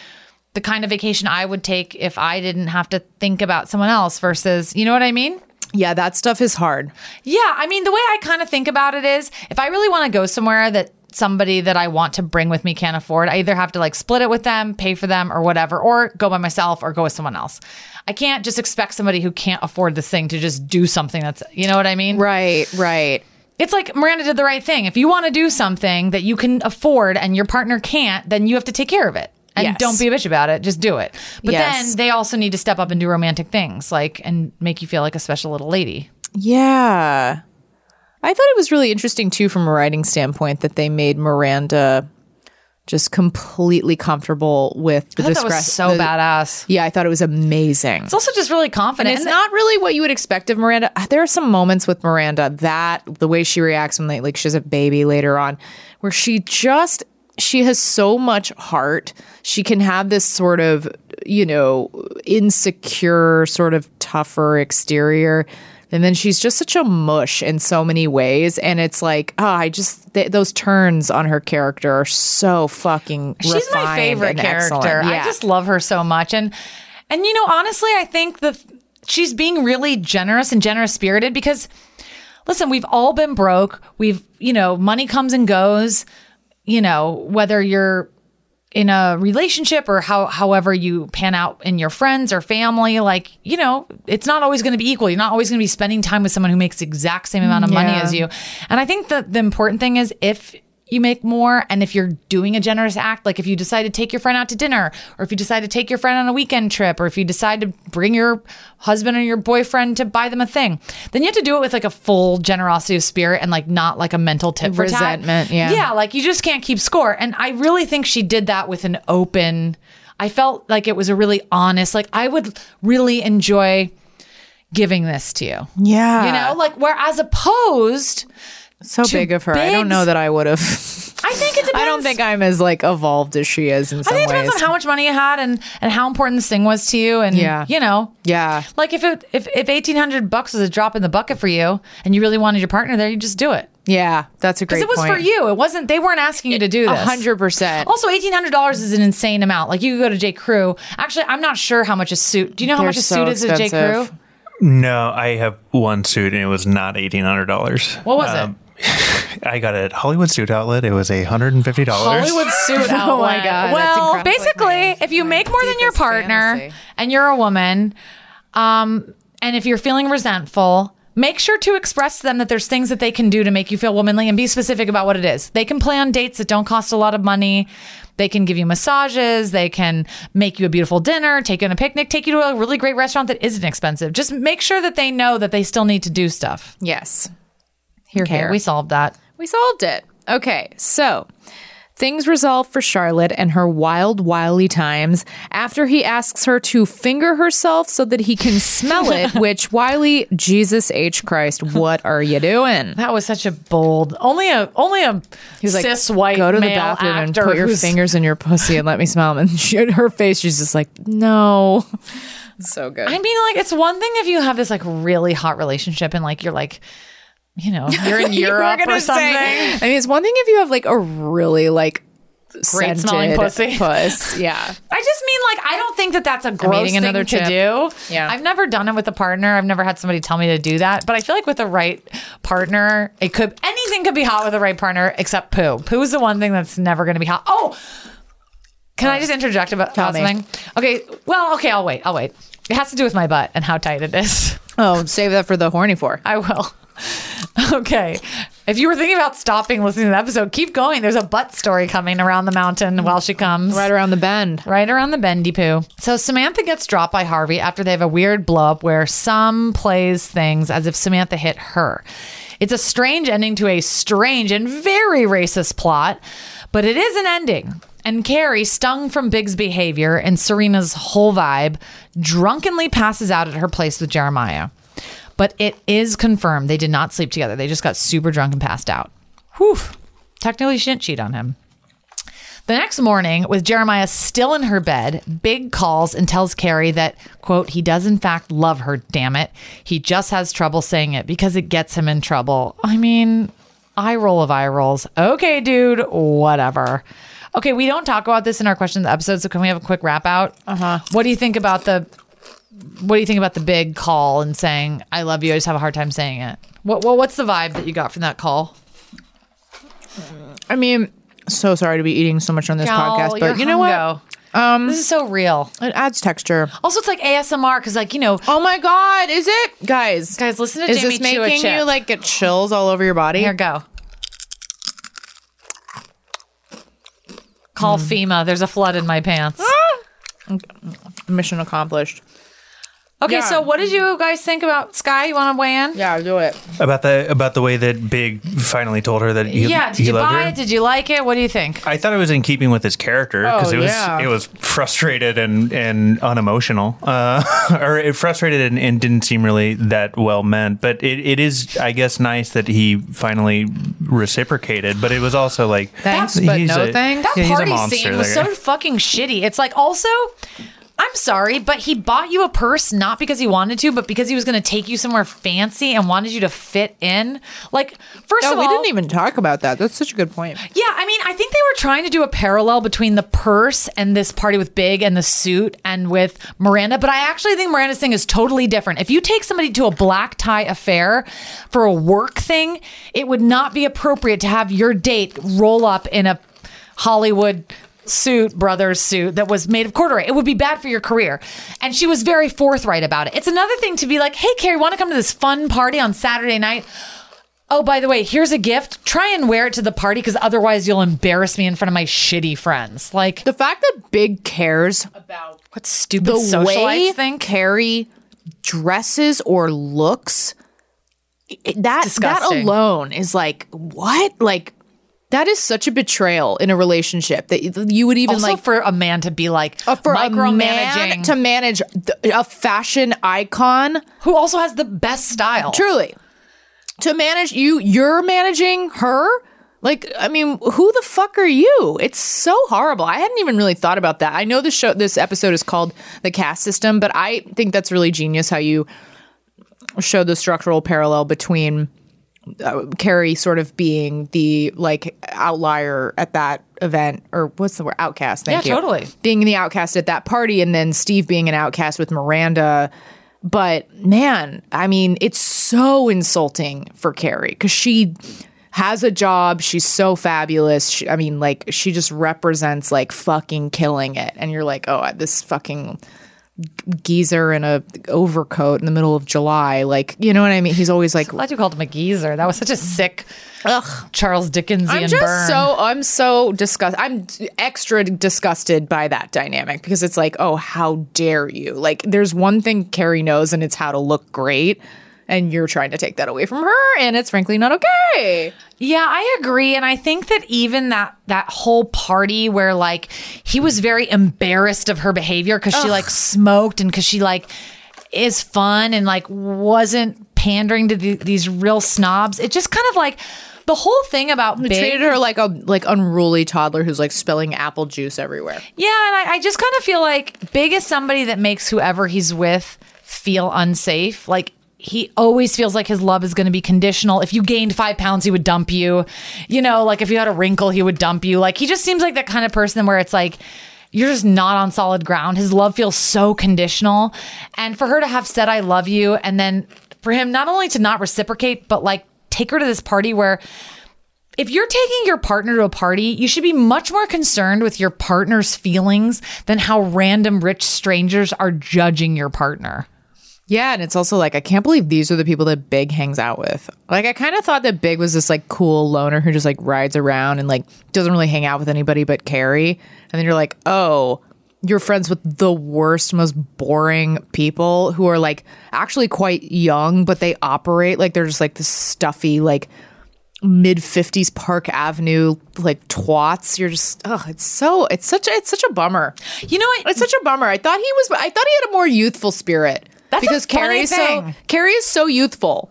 the kind of vacation I would take if I didn't have to think about someone else versus, you know what I mean? Yeah, that stuff is hard. Yeah, I mean, the way I kind of think about it is if I really want to go somewhere that somebody that I want to bring with me can't afford, I either have to like split it with them, pay for them, or whatever, or go by myself or go with someone else. I can't just expect somebody who can't afford this thing to just do something that's, you know what I mean? Right, right. It's like Miranda did the right thing. If you want to do something that you can afford and your partner can't, then you have to take care of it. And Yes. don't be a bitch about it. Just do it. But Yes. then they also need to step up and do romantic things, like and make you feel like a special little lady. Yeah. I thought it was really interesting too from a writing standpoint that they made Miranda just completely comfortable with the I thought that was so the- badass. Yeah, I thought it was amazing. It's also just really And confident. it's And not really what you would expect of Miranda. Uh, there are some moments with Miranda that the way she reacts when they, like she has a baby later on, where she just she has so much heart. She can have this sort of you know insecure, sort of tougher exterior. And then she's just such a mush in so many ways, and it's like, oh, I just th- those turns on her character are so fucking. She's my favorite character. excellent. I just love her so much. And and you know, honestly, I think that she's being really generous and generous spirited because listen, we've all been broke. We've, you know, money comes and goes, you know, whether you're in a relationship or how however you pan out in your friends or family like you know it's not always going to be equal you're not always going to be spending time with someone who makes the exact same amount of money Yeah. as you and i think that the important thing is if you make more and if you're doing a generous act like if you decide to take your friend out to dinner or if you decide to take your friend on a weekend trip or if you decide to bring your husband or your boyfriend to buy them a thing then you have to do it with like a full generosity of spirit and like not like a mental tip for tat. Resentment, yeah. yeah like you just can't keep score and i really think she did that with an open i felt like it was a really honest like i would really enjoy giving this to you Yeah. you know like where as opposed so to big of her. I don't know that I would have. i think it depends I don't think I'm as like evolved as she is in I some think it ways. depends on how much money you had and and how important this thing was to you and Yeah. you know yeah. like if it if if eighteen hundred bucks was a drop in the bucket for you and you really wanted your partner there you just do it Yeah, that's a great because it was point. for you it wasn't they weren't asking you to do A this hundred percent. Also, eighteen hundred dollars is an insane amount. Like you could go to J. Crew. Actually, I'm not sure how much a suit. Do you know how They're much a so suit is at J. Crew? No, I have one suit and it was not eighteen hundred dollars. What was it? Um, I got it at Hollywood Suit Outlet. It was a hundred and fifty dollars. Hollywood suit outlet. Oh my God, Well, incredible. basically, if you make more than your partner fantasy. and you're a woman, um, and if you're feeling resentful. Make sure to express to them that there's things that they can do to make you feel womanly and be specific about what it is. They can play on dates that don't cost a lot of money. They can give you massages. They can make you a beautiful dinner, take you on a picnic, take you to a really great restaurant that isn't expensive. Just make sure that they know that they still need to do stuff. Yes. Here, Okay, here. we solved that. We solved it. Okay, so things resolve for Charlotte and her wild, wily times after he asks her to finger herself so that he can smell it. Which, Wiley, Jesus H Christ, what are you doing? That was such a bold. Only a only a He's like, cis white go to the bathroom and put your who's- fingers in your pussy and let me smell them. And she, her face, she's just like, no. So good. I mean, like it's one thing if you have this like really hot relationship and like you're like, you know, you're in Europe or something. say- I mean, it's one thing if you have like a really like Great smelling pussy. puss. Yeah. I just mean like I don't think that that's a gross thing another to chip. do. Yeah. I've never done it with a partner. I've never had somebody tell me to do that. But I feel like with the right partner, it could anything could be hot with the right partner except poo. Poo is the one thing that's never going to be hot. Oh, can I just interject about about me. something? Okay. Well, okay. I'll wait. I'll wait. It has to do with my butt and how tight it is. Oh, save that for the horny for. I will. Okay. If you were thinking about stopping listening to the episode, keep going. There's a butt story coming around the mountain while she comes. Right around the bend. Right around the bendy poo. So Samantha gets dropped by Harvey after they have a weird blow up where some plays things as if Samantha hit her. It's a strange ending to a strange and very racist plot, but it is an ending. And Carrie, stung from Big's behavior and Serena's whole vibe, drunkenly passes out at her place with Jeremiah. But it is confirmed they did not sleep together. They just got super drunk and passed out. Whew. Technically, she didn't cheat on him. The next morning, with Jeremiah still in her bed, Big calls and tells Carrie that, quote, he does in fact love her, damn it. He just has trouble saying it because it gets him in trouble. I mean, eye roll of eye rolls. Okay, dude, whatever. Okay, we don't talk about this in our question of the episode, so can we have a quick wrap out? Uh huh. What do you think about the what do you think about the big call and saying I love you? I just have a hard time saying it. What, what what's the vibe that you got from that call? I mean, so sorry to be eating so much on this podcast, but you know what? Um, This is so real. it adds texture. Also, it's like ASMR because, like, you know, Oh my god, is it, guys? guys, listen to is Jamie this chew a making chip. you like get chills all over your body? Here, go. Call Hmm. FEMA. There's a flood in my pants. Mission accomplished. Okay, Yeah. so what did you guys think about Sky? You want to weigh in? Yeah, I'll do it. About the about the way that Big finally told her that he, yeah. Did he you loved buy her. it? Did you like it? What do you think? I thought it was in keeping with his character because Oh, it was yeah. it was frustrated and and unemotional, uh, or it frustrated and, and didn't seem really that well meant. But it, it is, I guess, nice that he finally reciprocated. But it was also like Thanks, but no a- thanks. That yeah, he's a party monster scene was so fucking shitty. It's like also, I'm sorry, but he bought you a purse not because he wanted to, but because he was going to take you somewhere fancy and wanted you to fit in. Like, first No, of all, we didn't even talk about that. That's such a good point. Yeah, I mean, I think they were trying to do a parallel between the purse and this party with Big and the suit and with Miranda, but I actually think Miranda's thing is totally different. If you take somebody to a black tie affair for a work thing, it would not be appropriate to have your date roll up in a Hollywood suit, brothers suit that was made of corduroy. It would be bad for your career. And she was very forthright about it. It's another thing to be like, hey, Carrie, want to come to this fun party on Saturday night? Oh, by the way, here's a gift. Try and wear it to the party because otherwise you'll embarrass me in front of my shitty friends. Like the fact that Big cares about what stupid the socialites way think. Carrie dresses or looks. That that alone is like what? Like that is such a betrayal in a relationship that you- would even also like for a man to be like uh, for a man micromanaging to manage th- a fashion icon who also has the best style. Truly, to manage you, you're managing her. Like, I mean, who the fuck are you? It's so horrible. I hadn't even really thought about that. I know this show, this episode is called the caste system, but I think that's really genius how you show the structural parallel between uh, Carrie sort of being the like outlier at that event, or what's the word? Outcast. Thank Yeah, you. totally. Being the outcast at that party, and then Steve being an outcast with Miranda. But man, I mean, it's so insulting for Carrie because she has a job. She's so fabulous. She, I mean, like, she just represents like fucking killing it. And you're like, oh, this fucking geezer in a overcoat in the middle of July. Like, you know what I mean? He's always like, Glad you called him a geezer. That was such a sick ugh, Charles Dickensian I'm just burn. so I'm so disgusted. I'm extra disgusted by that dynamic because it's like, oh, how dare you? Like, there's one thing Carrie knows, and it's how to look great, and you're trying to take that away from her, and it's frankly not okay. Yeah, I agree and I think that even that that whole party where like he was very embarrassed of her behavior cuz she like smoked and cuz she like is fun and like wasn't pandering to the, these real snobs. It just kind of like the whole thing about Big, treated her like a like unruly toddler who's like spilling apple juice everywhere. Yeah, and I, I just kind of feel like Big is somebody that makes whoever he's with feel unsafe. Like he always feels like his love is going to be conditional. If you gained five pounds, he would dump you. You know, like if you had a wrinkle, he would dump you. Like he just seems like that kind of person where it's like, you're just not on solid ground. His love feels so conditional. And for her to have said, I love you, and then for him not only to not reciprocate, but like take her to this party where if you're taking your partner to a party, you should be much more concerned with your partner's feelings than how random rich strangers are judging your partner. Yeah, and it's also like I can't believe these are the people that Big hangs out with. Like I kind of thought that Big was this like cool loner who just like rides around and like doesn't really hang out with anybody but Carrie. And then you're like, "Oh, you're friends with the worst, most boring people who are like actually quite young, but they operate like they're just like this stuffy like mid 50s Park Avenue like twats. You're just oh, it's so it's such a it's such a bummer. You know, it's such a bummer. I thought he was I thought he had a more youthful spirit. That's because Carrie is so. Carrie is so youthful.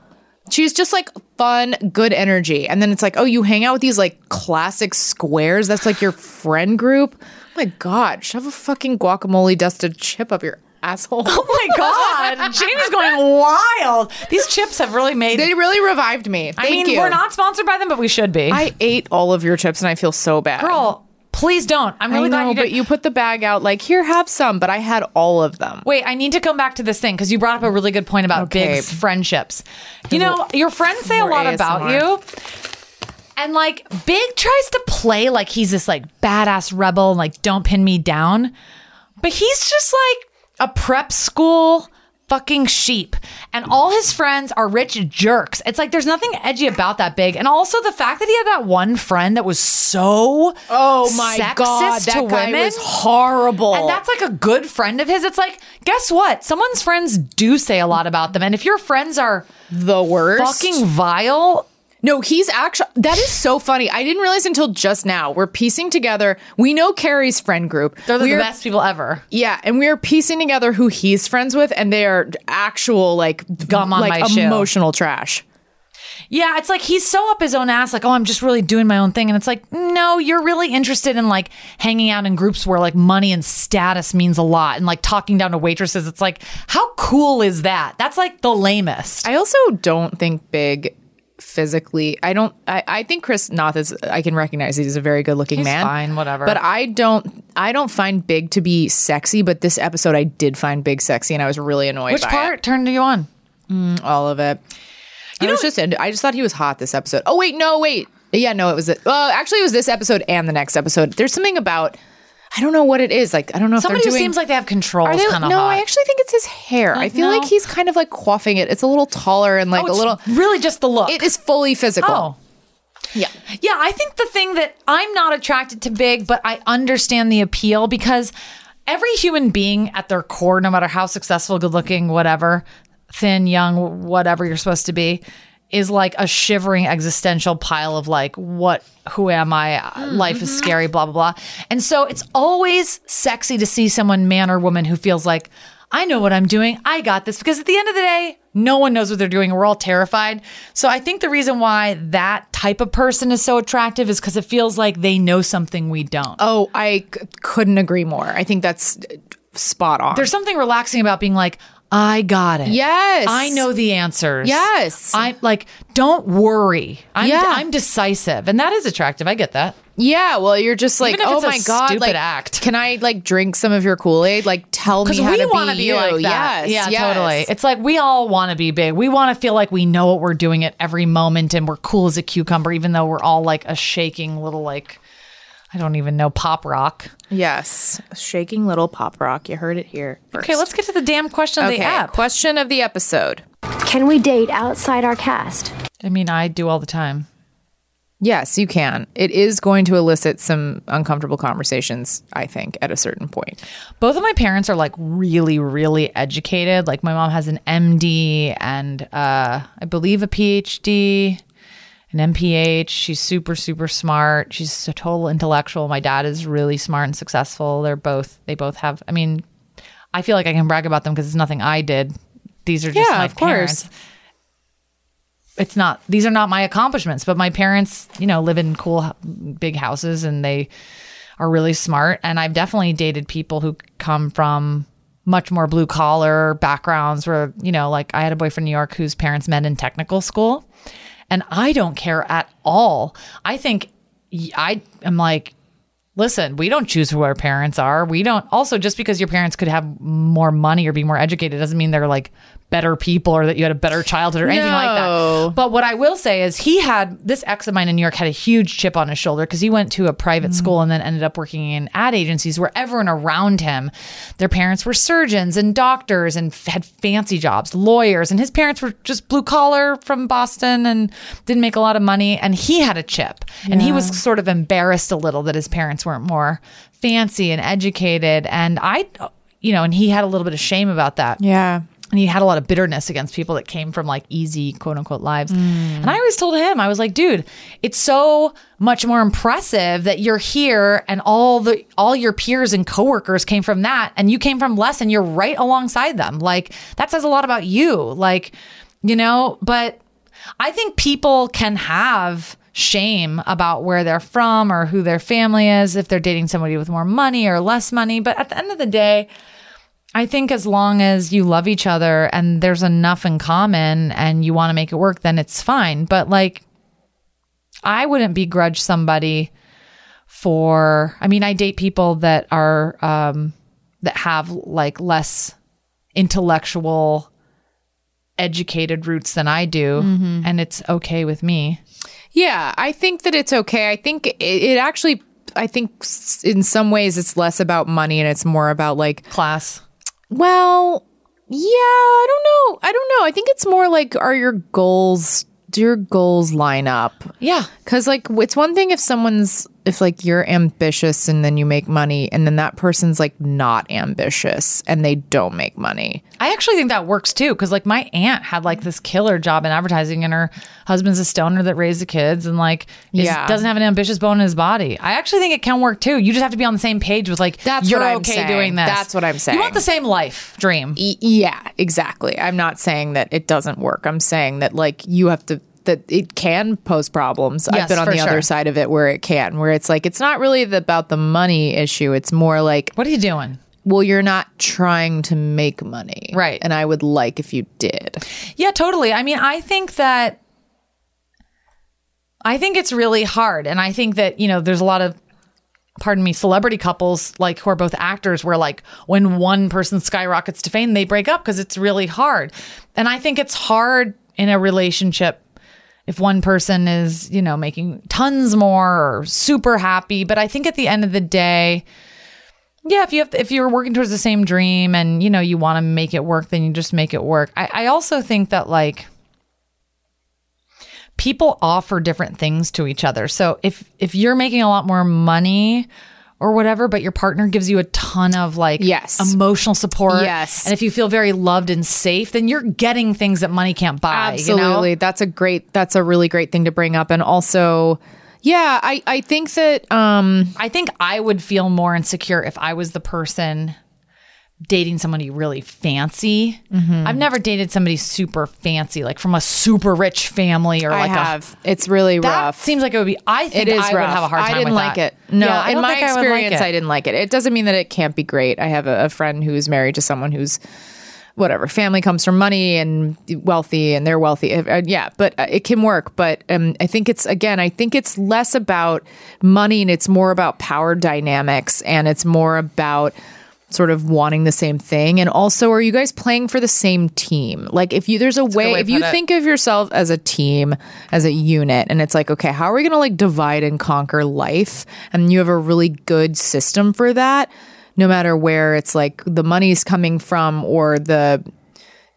She's just like fun, good energy. And then it's like, oh, you hang out with these like classic squares. That's like your friend group. Oh my God, shove a fucking guacamole dusted chip up your asshole. Oh my God. Jamie's going wild. These chips have really made. They really revived me. I mean, you. we're not sponsored by them, but we should be. I ate all of your chips and I feel so bad. Girl, please don't. I'm really I glad know, you did. but you put the bag out like, here, have some. But I had all of them. Wait, I need to come back to this thing because you brought up a really good point about Okay. Big's friendships. You know, your friends say a lot about you. And like Big tries to play like he's this like badass rebel and like don't pin me down. But he's just like a prep school fucking sheep. And all his friends are rich jerks. It's like there's nothing edgy about that big. And also the fact that he had that one friend that was so Oh my God, that to guy women. was horrible. And that's like a good friend of his. It's like, guess what? Someone's friends do say a lot about them. And if your friends are the worst, fucking vile, No, he's actually that is so funny. I didn't realize until just now. We're piecing together. We know Carrie's friend group. they're the We're- best people ever. Yeah, and we're piecing together who he's friends with, and they are actual like Gum on like my shoe. emotional trash. Yeah, it's like he's so up his own ass, like, oh, I'm just really doing my own thing. And it's like, no, you're really interested in like hanging out in groups where like money and status means a lot and like talking down to waitresses. It's like, how cool is that? That's like the lamest. I also don't think Big physically. I don't. I, I think Chris Noth is. I can recognize he's a very good looking He's man. fine, whatever. But I don't. I don't find Big to be sexy. But this episode, I did find Big sexy, and I was really annoyed. Which part turned you on? Mm, all of it. You know, was just. I just thought he was hot this episode. Oh wait, no, wait. Yeah, no, it was. It. Well, actually, it was this episode and the next episode. There's something about. I don't know what it is. Like I don't know if Somebody they're who doing. seems like they have control they- kind of no, hot. I actually think it's his hair. I mm, feel no. like he's kind of like quaffing it. It's a little taller and like Oh, a little. really just the look. It is fully physical. Oh. Yeah. Yeah, I think the thing that I'm not attracted to big, but I understand the appeal because every human being at their core, no matter how successful, good looking, whatever, thin, young, whatever you're supposed to be, is like a shivering existential pile of like, what, who am I? Life is scary, blah, blah, blah. And so it's always sexy to see someone, man or woman, who feels like, I know what I'm doing. I got this. Because at the end of the day, no one knows what they're doing. We're all terrified. So I think the reason why that type of person is so attractive is because it feels like they know something we don't. Oh, I c- couldn't agree more. I think that's spot on. There's something relaxing about being like, I got it. Yes. I know the answers. Yes. I'm like, don't worry. I'm, Yeah. I'm decisive. And that is attractive. I get that. yeah, well, you're just like, oh my god, stupid like, act. Can I like drink some of your Kool Aid? Like, tell me how we to be be you. like that. Yes, yeah, yes. totally. It's like we all want to be big. We want to feel like we know what we're doing at every moment and we're cool as a cucumber, even though we're all like a shaking little, like, I don't even know, pop rock. Yes, shaking little pop rock. You heard it here. First. Okay, let's get to the damn question of Okay, the app. question of the episode. Can we date outside our caste? I mean, I do all the time. Yes, you can. It is going to elicit some uncomfortable conversations, I think, at a certain point. Both of my parents are like really, really educated. Like my mom has an MD and uh, I believe a PhD, an MPH. She's super, super smart. She's a total intellectual. My dad is really smart and successful. They're both. They both have. I mean, I feel like I can brag about them because it's nothing I did. These are just Yeah, my of course. parents. It's not. These are not my accomplishments, but my parents, you know, live in cool, big houses and they are really smart. And I've definitely dated people who come from much more blue collar backgrounds where, you know, like I had a boyfriend in New York whose parents met in technical school. And I don't care at all. I think I am like, listen, we don't choose who our parents are. We don't, also, just because your parents could have more money or be more educated doesn't mean they're like better people or that you had a better childhood or anything like that. But what I will say is he had this ex of mine in New York had a huge chip on his shoulder because he went to a private mm. school and then ended up working in ad agencies where everyone around him, their parents were surgeons and doctors and f- had fancy jobs, lawyers, and his parents were just blue collar from Boston and didn't make a lot of money. And he had a chip and he was sort of embarrassed a little that his parents weren't more fancy and educated. And I, you know, and he had a little bit of shame about that Yeah. And he had a lot of bitterness against people that came from like easy quote unquote lives. And I always told him, I was like, dude, it's so much more impressive that you're here and all the all your peers and coworkers came from that and you came from less and you're right alongside them. Like that says a lot about you. Like, you know, but I think people can have shame about where they're from or who their family is if they're dating somebody with more money or less money. But at the end of the day, I think as long as you love each other and there's enough in common and you want to make it work, then it's fine. But like, I wouldn't begrudge somebody for, I mean, I date people that are, um, that have like less intellectual, educated roots than I do. And it's okay with me. Yeah, I think that it's okay. I think it, it actually, I think in some ways it's less about money and it's more about like class. Well, yeah, I don't know. I don't know. I think it's more like are your goals do your goals line up? Yeah. Cuz like it's one thing if someone's if like you're ambitious and then you make money and then that person's like not ambitious and they don't make money. I actually think that works too, because like my aunt had like this killer job in advertising, and her husband's a stoner that raised the kids, and like is- Yeah. doesn't have an ambitious bone in his body. I actually think it can work too. You just have to be on the same page with like That's you're okay saying. doing this. That's what I'm saying. You want the same life dream. Y- yeah, exactly. I'm not saying that it doesn't work. I'm saying that like you have to that it can pose problems. I've been on the sure. other side of it where it can, where it's like it's not really the, about the money issue. It's more like what are you doing? Well, you're not trying to make money, Right. And I would like if you did. Yeah, totally. I mean, I think that I think it's really hard. And I think that, you know, there's a lot of pardon me, celebrity couples like who are both actors where like when one person skyrockets to fame, they break up because it's really hard. And I think it's hard in a relationship if one person is, you know, making tons more or super happy. But I think at the end of the day, yeah, if you have if you're working towards the same dream and you know you want to make it work, then you just make it work. I, I also think that like people offer different things to each other. So if if you're making a lot more money or whatever, but your partner gives you a ton of like Yes. emotional support. Yes. And if you feel very loved and safe, then you're getting things that money can't buy. you know? Absolutely. That's a great that's a really great thing to bring up. And also, yeah, I, I think that um I think I would feel more insecure if I was the person dating somebody really fancy. Mm-hmm. I've never dated somebody super fancy, like from a super rich family or I like have. it's really a. That rough. seems like it would be. I think It is I rough. would have a hard time. I didn't like that. it. No, Yeah, in my think I like experience. I didn't like it. It doesn't mean that it can't be great. I have a, a friend who's married to someone who's whatever family comes from money and wealthy and they're wealthy Uh, yeah but uh, it can work but um, i think it's again i think it's less about money and it's more about power dynamics and it's more about sort of wanting the same thing? And also are you guys playing for the same team? Like if you there's a way, way if you it. think of yourself as a team as a unit and it's like okay how are we going to like divide and conquer life? And you have a really good system for that no matter where it's like the money's coming from or the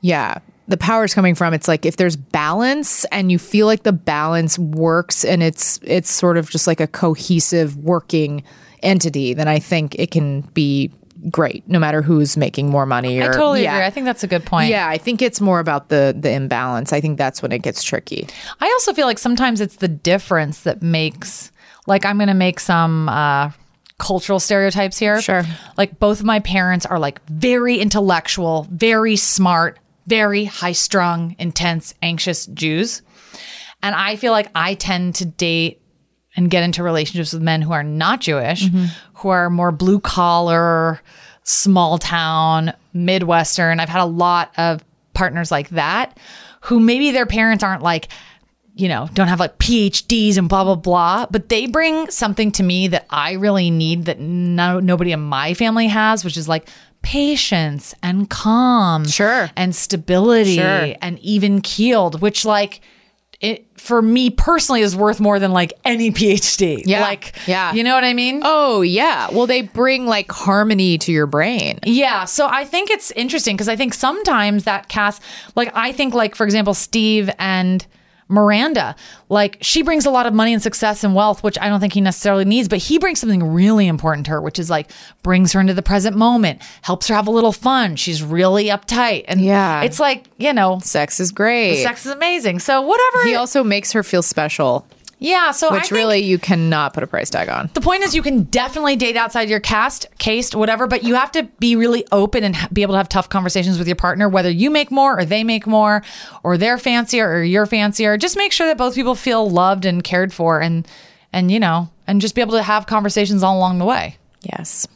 yeah the power's coming from. It's like if there's balance and you feel like the balance works and it's it's sort of just like a cohesive working entity then i think it can be great no matter who's making more money or I totally yeah. agree. I think that's a good point. yeah i think it's more about the the imbalance i think that's when it gets tricky I also feel like sometimes it's the difference that makes like I'm going to make some uh cultural stereotypes here. Sure. Like both of my parents are like very intellectual, very smart, very high-strung, intense, anxious Jews. And I feel like I tend to date and get into relationships with men who are not Jewish, who are more blue collar, small town, Midwestern. I've had a lot of partners like that who maybe their parents aren't like, you know, don't have like PhDs and blah, blah, blah, but they bring something to me that I really need that no, nobody in my family has, which is like patience and calm. Sure. And stability Sure. and even keeled, which like, it for me personally is worth more than like any PhD. Yeah. Like, Yeah. You know what I mean? oh yeah well they bring like harmony to your brain Yeah. So I think it's interesting because I think sometimes that caste, like, I think, like, for example, Steve and Miranda, like, she brings a lot of money and success and wealth, which I don't think he necessarily needs, but he brings something really important to her, which is like brings her into the present moment, helps her have a little fun. She's really uptight. And Yeah. it's like, you know, sex is great sex is amazing. So whatever. he also makes her feel special yeah. So I which really you cannot put a price tag on The point is, you can definitely date outside your cast, caste, whatever, but you have to be really open and be able to have tough conversations with your partner, whether you make more or they make more, or they're fancier or you're fancier. Just make sure that both people feel loved and cared for, and and you know, and just be able to have conversations all along the way. yes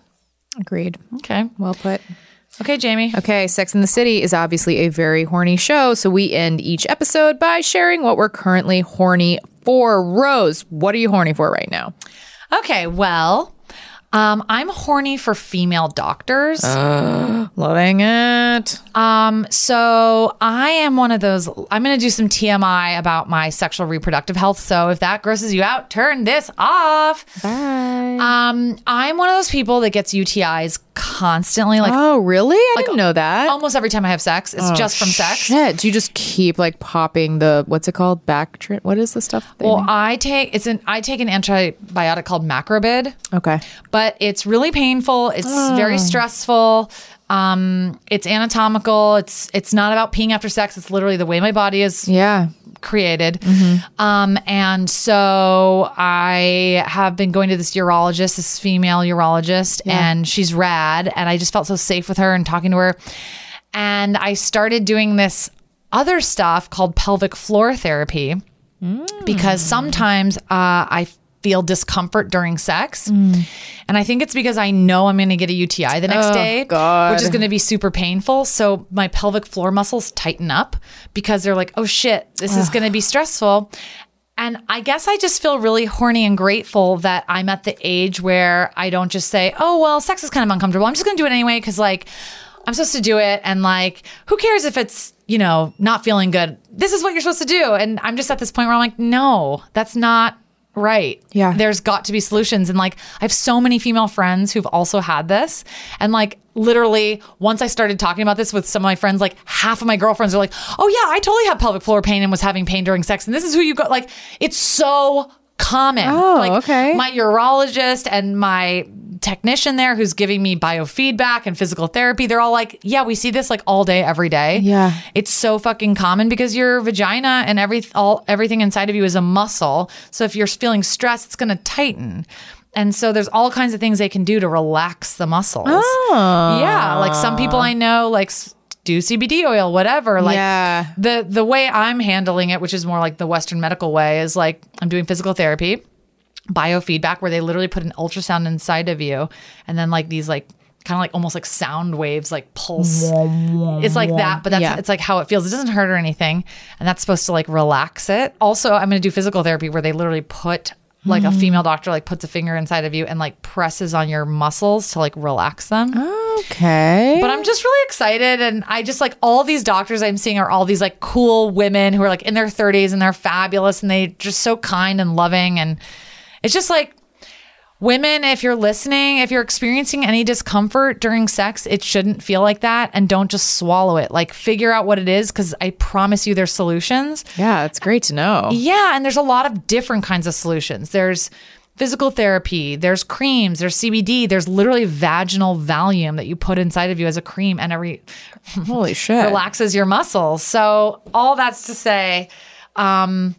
agreed Okay. well put Okay, Jamie. Okay, Sex in the City is obviously a very horny show, so we end each episode by sharing what we're currently horny for. Rose, what are you horny for right now? Okay, well, Um, I'm horny for female doctors. Loving it. Um, so I am one of those. I'm going to do some TMI about my sexual reproductive health. So if that grosses you out, turn this off. Bye. Um, I'm one of those people that gets UTIs constantly. Like, oh, really? I didn't know that. almost every time I have sex, it's Oh, just from sex. Shit. Do you just keep like popping the what's it called? Back tri- what is the stuff? Well, make? I take it's an I take an antibiotic called Macrobid. Okay. but it's really painful. It's Oh. very stressful. Um, it's anatomical. It's it's not about peeing after sex. It's literally the way my body is yeah created. Um, and so I have been going to this urologist, this female urologist, Yeah. and she's rad. And I just felt so safe with her and talking to her. And I started doing this other stuff called pelvic floor therapy because sometimes uh, I feel discomfort during sex. Mm. And I think it's because I know I'm going to get a UTI the next Oh, day, God. which is going to be super painful. So my pelvic floor muscles tighten up because they're like, oh shit, this is going to be stressful. And I guess I just feel really horny and grateful that I'm at the age where I don't just say, oh, well, sex is kind of uncomfortable. I'm just going to do it anyway because, like, I'm supposed to do it. And, like, who cares if it's, you know, not feeling good? This is what you're supposed to do. And I'm just at this point where I'm like, no, that's not right. Yeah. There's got to be solutions. And, like, I have so many female friends who've also had this. And, like, literally, once I started talking about this with some of my friends, like, half of my girlfriends are like, oh, yeah, I totally had pelvic floor pain and was having pain during sex. And this is who you go. Like, it's so common. Oh, like, okay. My urologist and my technician there who's giving me biofeedback and physical therapy, they're all like, yeah, we see this like all day, every day. Yeah. It's so fucking common because your vagina and every all everything inside of you is a muscle. So if you're feeling stressed, it's gonna tighten. And so there's all kinds of things they can do to relax the muscles. Oh. Yeah. Like some people I know like do CBD oil, whatever. Like Yeah. the the way I'm handling it, which is more like the Western medical way, is like I'm doing physical therapy, biofeedback, where they literally put an ultrasound inside of you, and then like these like kind of like almost like sound waves like pulse. It's like that, but that's Yeah. it's like how it feels. It doesn't hurt or anything, and that's supposed to like relax it. Also, I'm going to do physical therapy where they literally put like a Mm. female doctor like puts a finger inside of you and like presses on your muscles to like relax them. Okay. But I'm just really excited. And I just like all these doctors I'm seeing are all these like cool women who are like in their 30s and they're fabulous and they just so kind and loving. And it's just like women, if you're listening, if you're experiencing any discomfort during sex, it shouldn't feel like that. And don't just swallow it. Like figure out what it is because I promise you there's solutions. Yeah, it's great to know. Yeah, and there's a lot of different kinds of solutions. There's physical therapy, there's creams, there's CBD, there's literally vaginal Valium that you put inside of you as a cream and every Holy shit. relaxes your muscles. So all that's to say, um,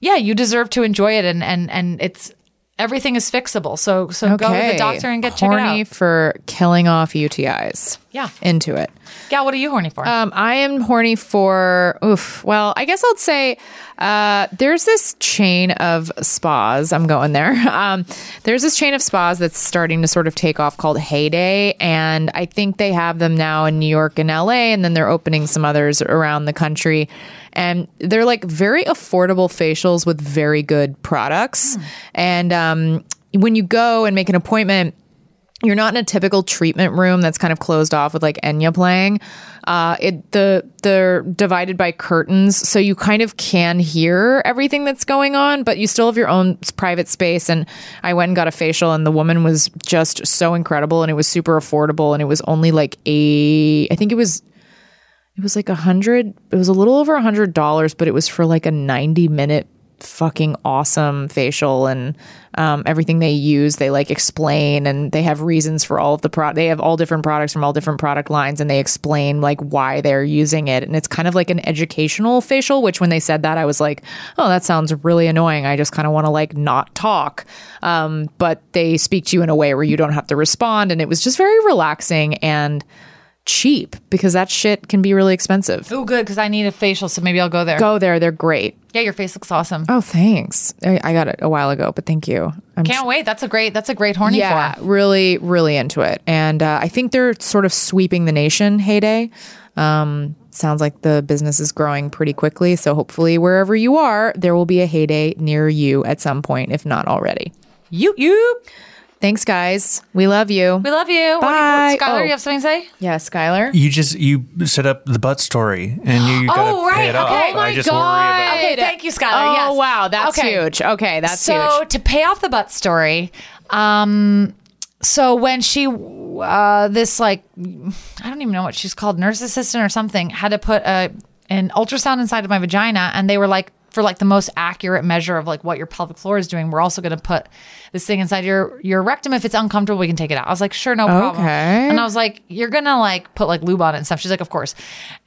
yeah, you deserve to enjoy it and and and it's everything is fixable. So so go to the doctor and get horny out. for killing off UTIs. Yeah. Into it. Gal, what are you horny for? Um, I am horny for oof. Well, I guess I'll say uh, there's this chain of spas. I'm going there. Um, there's this chain of spas that's starting to sort of take off called Heyday, and I think they have them now in New York and LA, and then they're opening some others around the country. And they're like very affordable facials with very good products. And um, when you go and make an appointment, you're not in a typical treatment room that's kind of closed off with like Enya playing. Uh, it the they're divided by curtains, so you kind of can hear everything that's going on, but you still have your own private space. And I went and got a facial, and the woman was just so incredible, and it was super affordable, and it was only like a I think it was it was like a hundred it was a little over a hundred dollars but it was for like a 90 minute fucking awesome facial and um, everything they use they like explain and they have reasons for all of the pro they have all different products from all different product lines and they explain like why they're using it. And it's kind of like an educational facial which when they said that i was like oh that sounds really annoying. I just kind of want to like not talk. Um, but they speak to you in a way where you don't have to respond and it was just very relaxing and cheap because that shit can be really expensive. oh, good because I need a facial, so maybe I'll go there. Go there, they're great. Yeah, your face looks awesome. Oh, thanks. I, I got it a while ago, but thank you. I'm Can't wait. That's a great. That's a great horny yeah, for. really, really into it, and uh, I think they're sort of sweeping the nation. Heyday. Um, sounds like the business is growing pretty quickly, so hopefully, wherever you are, there will be a heyday near you at some point, if not already. You you. Thanks, guys. We love you. We love you. What Bye. you, Skylar, Oh. you have something to say? Yeah, Skylar. You just you set up the butt story, and you, you gotta Oh, right. pay it off. Okay. Oh, I my just worry about. Okay, thank you, Skylar. Oh, yes. wow. That's Okay. huge. Okay, that's so huge. to pay off the butt story, um, so when she, uh, this like, I don't even know what she's called, nurse assistant or something, had to put a an ultrasound inside of my vagina, and they were like. For like the most accurate measure of like what your pelvic floor is doing, we're also going to put this thing inside your your rectum. If it's uncomfortable, we can take it out. I was like, sure, no problem. Okay. And I was like, you're gonna like put like lube on it and stuff. She's like, of course.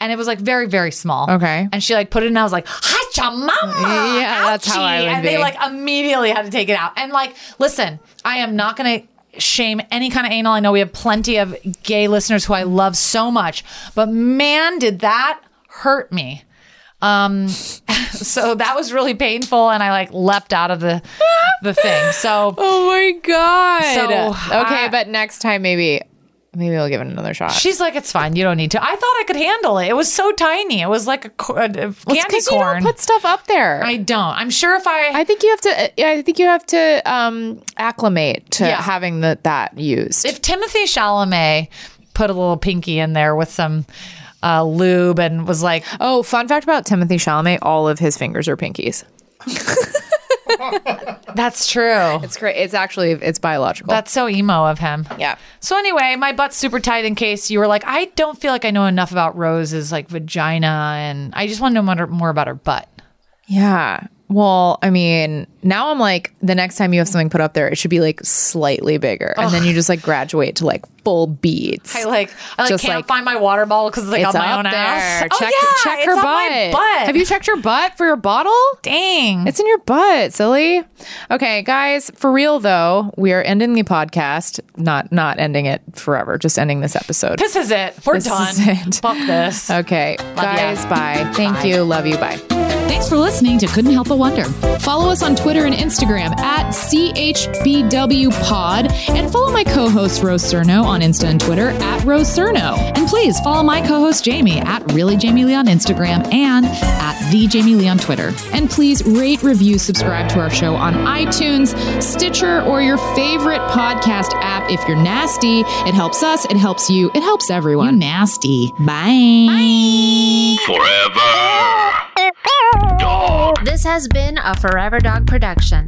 And it was like very very small. Okay. And she like put it in. and I was like, hacha mama. Yeah, that's how I would And they be. like immediately had to take it out. And like, listen, I am not going to shame any kind of anal. I know we have plenty of gay listeners who I love so much, but man, did that hurt me. Um, so that was really painful, and I like leapt out of the the thing. So, oh my god. So, okay, I- but next time maybe maybe I'll give it another shot. She's like, it's fine. You don't need to. I thought I could handle it. It was so tiny. It was like a, a a Well, it's candy 'cause you corn. don't put stuff up there. I don't. I'm sure if I, I think you have to. I think you have to um, acclimate to Yeah. having the, that used. if Timothée Chalamet put a little pinky in there with some uh, lube and was like, oh, fun fact about Timothée Chalamet: all of his fingers are pinkies. that's true. It's great. It's actually it's biological. That's so emo of him. yeah. So anyway, my butt's super tight in case you were like, I don't feel like I know enough about Rose's like vagina and I just want to know more, more about her butt. Yeah. Well, I mean, now I'm like, the next time you have something put up there, it should be like slightly bigger, and then you just like graduate to like full beads. I like I like Just, can't like, find my water bottle because it's like it's on my own there. ass. Check, oh, yeah, check it's her on butt. my butt. Have you checked your butt for your bottle? Dang. It's in your butt, silly. Okay, guys, for real though, we are ending the podcast. Not not ending it forever, just ending this episode. This is it. We're This done. is it. Fuck this. Okay, guys, bye. Thank you. Love you. Bye. Thanks for listening to Couldn't Help But Wonder. Follow us on Twitter and Instagram at CHBWPod and follow my co host Rose Surnow on Insta and Twitter at Rose Surnow. And please follow my co host Jamie at Really Jamie Lee on Instagram and at The Jamie Lee on Twitter. And please rate, review, subscribe to our show on iTunes, Stitcher, or your favorite podcast app if you're nasty. It helps us, it helps you, it helps everyone. You nasty. Bye. Forever. Dog. This has been a Forever Dog production.